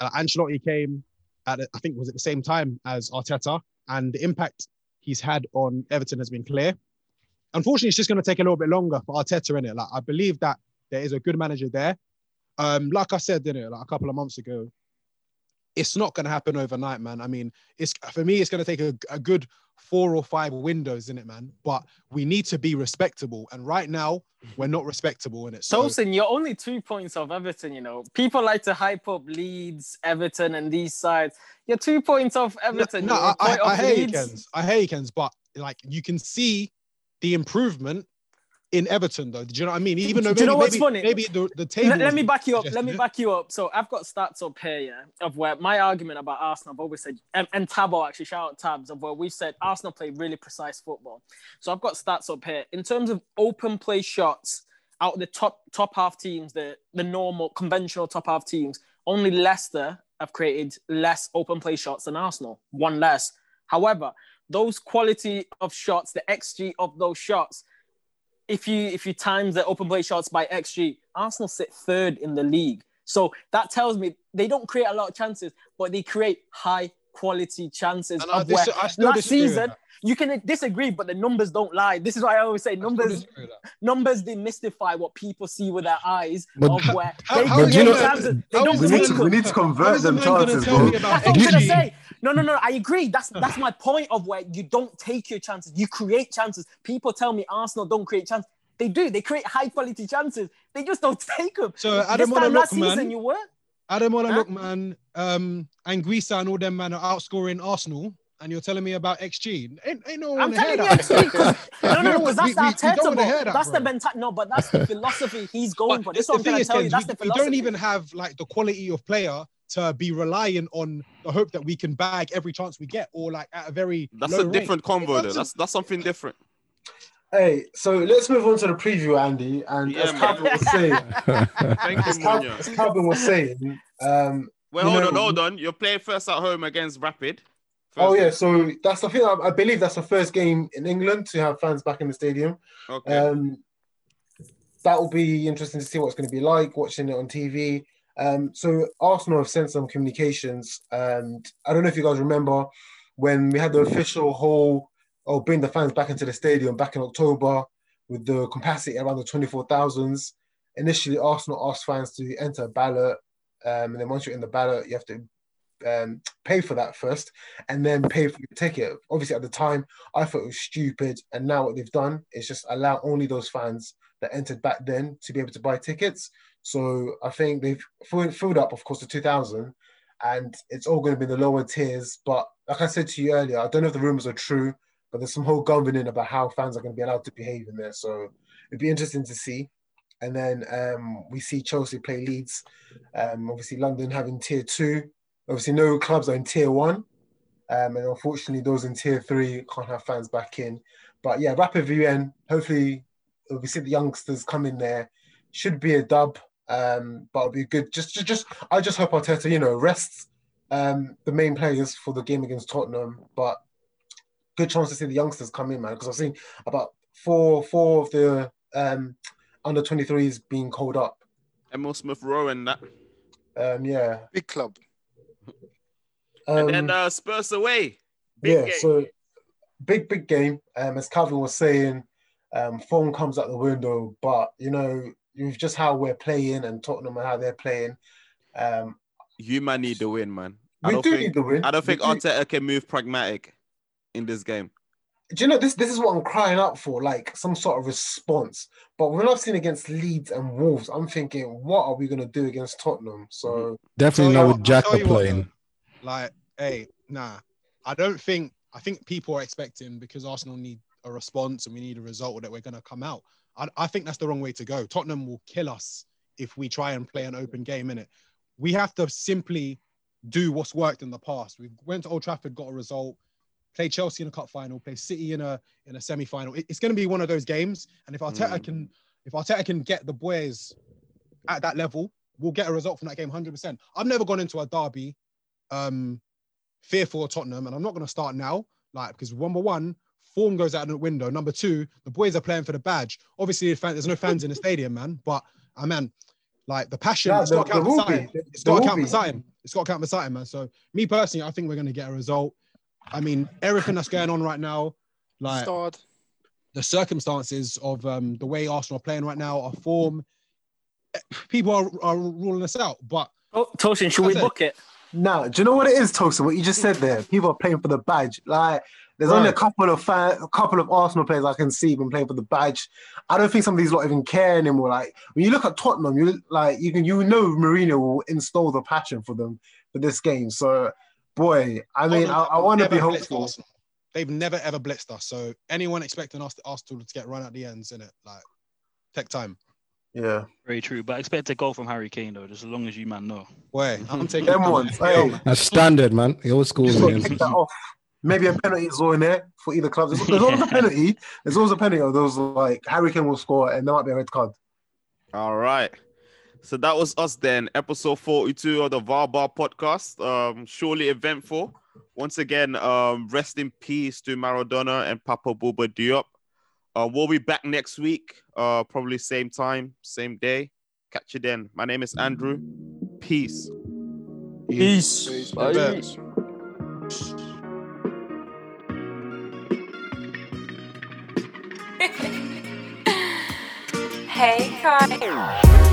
uh, Ancelotti came at I think was at the same time as Arteta, and the impact he's had on Everton has been clear. Unfortunately, it's just going to take a little bit longer for Arteta in it. Like I believe that there is a good manager there. Um, like I said, didn't it, like a couple of months ago, it's not going to happen overnight, man. I mean, it's for me, it's going to take a, a good four or five windows in it, man. But we need to be respectable, and right now we're not respectable in it. So Tosin, you're only two points off Everton, you know. People like to hype up Leeds, Everton, and these sides. You're two points off Everton. no, you're I, I, I hear you, Leeds. Kens. I you, Kens. But like you can see the improvement in Everton, though. Do you know what I mean? Even though Do you maybe, know what's maybe, funny? maybe the, the table. Let, let me back you up. Let me it. back you up. So I've got stats up here, yeah, of where my argument about Arsenal, I've always said, and, and Tabo actually, shout out Tabs, of where we've said Arsenal play really precise football. So I've got stats up here. In terms of open play shots, out of the top top half teams, the, the normal conventional top half teams, only Leicester have created less open play shots than Arsenal, one less. However, those quality of shots, the XG of those shots, if you if you times the open play shots by XG, Arsenal sit third in the league. So that tells me they don't create a lot of chances, but they create high quality chances. And I of where dis- I still last season you can disagree, but the numbers don't lie. This is why I always say numbers disagree with that. numbers demystify what people see with their eyes But- of where How- they how create is it- They don't we need take to we need to convert them gonna chances, bro. That's what I'm XG? gonna say. No, no, no. I agree. That's that's my point of where you don't take your chances. You create chances. People tell me Arsenal don't create chances. They do. They create high quality chances. They just don't take them. So this Adam time last Lookman- season, you were. Ademola Huh? look, man, um, Anguissa and all them man are outscoring Arsenal, and you're telling me about XG. Ain't, ain't no one I'm wanna telling you, that. XG, 'cause- no, no, no, because that's we- the we- we don't Arteta. hear that, That's the mentality. No, but that's the philosophy he's going But for. This is the what I'm thing trying is, tell you. Kens, That's we, the we don't even have like the quality of player to be relying on the hope that we can bag every chance we get, or like at a very That's low a rate. different convo, though. That's that's something different. Hey, so let's move on to the preview, Andy. And Yeah, as man. Calvin was saying, as, you, Cal- as Calvin was saying, um, Wait, you hold know- on, hold on. You're playing first at home against Rapid. oh Thursday. yeah, so that's the thing. I, I believe that's the first game in England to have fans back in the stadium. Okay. Um, that will be interesting to see what it's going to be like watching it on TV. Um, so Arsenal have sent some communications, and I don't know if you guys remember when we had the official whole oh bring the fans back into the stadium back in October with the capacity around the twenty four thousands. Initially, Arsenal asked fans to enter a ballot, um, and then once you're in the ballot, you have to um, pay for that first, and then pay for your ticket. Obviously, at the time, I thought it was stupid, and now what they've done is just allow only those fans that entered back then to be able to buy tickets. So I think they've filled up, of course, the 2000, and it's all going to be the lower tiers. But like I said to you earlier, I don't know if the rumors are true, but there's some whole governing about how fans are going to be allowed to behave in there. So it'd be interesting to see. And then um, we see Chelsea play Leeds. Um, obviously, London having tier two. Obviously, no clubs are in tier one. Um, and unfortunately, those in tier three can't have fans back in. But yeah, Rapid VN, hopefully, we see the youngsters come in there. Should be a dub, um, but it'll be good. Just, just, just, I just hope Arteta, you know, rests um, the main players for the game against Tottenham. But good chance to see the youngsters come in, man, because I've seen about four, four of the um, under 23s being called up. Emil Smith Rowe and that. Um, yeah. Big club. and then Um, uh, Spurs away. Big yeah, game. so big, big game. Um, as Calvin was saying, um, form comes out the window, but you know, with just how we're playing and Tottenham and how they're playing, um, You man need the win, man. I we don't do think need the win. I don't We think do. Arteta can move pragmatic in this game. Do you know this? This is what I'm crying out for, like some sort of response. But when I've seen against Leeds and Wolves, I'm thinking, what are we gonna do against Tottenham? So mm-hmm. Definitely not with what- I'll Jack tell you what, playing. Like, hey, nah, I don't think. I think people are expecting because Arsenal need a response and we need a result that we're going to come out. I, I think that's the wrong way to go. Tottenham will kill us if we try and play an open game in it. We have to simply do what's worked in the past. We went to Old Trafford, got a result, played Chelsea in a cup final, play City in a in a semi final. It, it's going to be one of those games. And if Arteta Mm. can, if Arteta can get the boys at that level, we'll get a result from that game 100%. I've never gone into a derby um, fearful of Tottenham, and I'm not going to start now, like because number one, form goes out of the window. Number two, the boys are playing for the badge. Obviously, there's no fans in the stadium, man. But I man, like the passion, Yeah, it's got to there- count there for will be. something. There- It's got to count for be. something. It's got to count for something, man. So me personally, I think we're going to get a result. I mean, everything that's going on right now, like Starred. the circumstances of um, the way Arsenal are playing right now, our form, people are, are ruling us out. But Oh, Tosin, should we That's it. book it? Nah, do you know what it is, Tosin? What you just said there. People are playing for the badge. Like, there's only a couple of fan, a couple of Arsenal players I can see been playing for the badge. I don't think some of these lot even care anymore. Like when you look at Tottenham, you like you can you know Mourinho will install the passion for them for this game. So, boy, I mean, I, I want to be blitzed hopeful. They've never ever blitzed us. So anyone expecting us to Arsenal to get run at the ends in it, like take time. Yeah, Very true. But I expect a goal from Harry Kane though, just as long as you man know. Boy, I'm taking them ones. Hey, That's standard, man. He always scores just got to against take that off. Maybe a penalty as well in there for either club. There's, there's always a penalty. There's always a penalty. Or those like Harry Kane will score, and there might be a red card. All right. So that was us then, episode 42 of the VAR Bar podcast. Um, surely eventful. Once again, um, rest in peace to Maradona and Papa Bouba Diop. Uh, we'll be back next week, uh, probably same time, same day. Catch you then. My name is Andrew. Peace. Peace. Bye. Hey, Kai.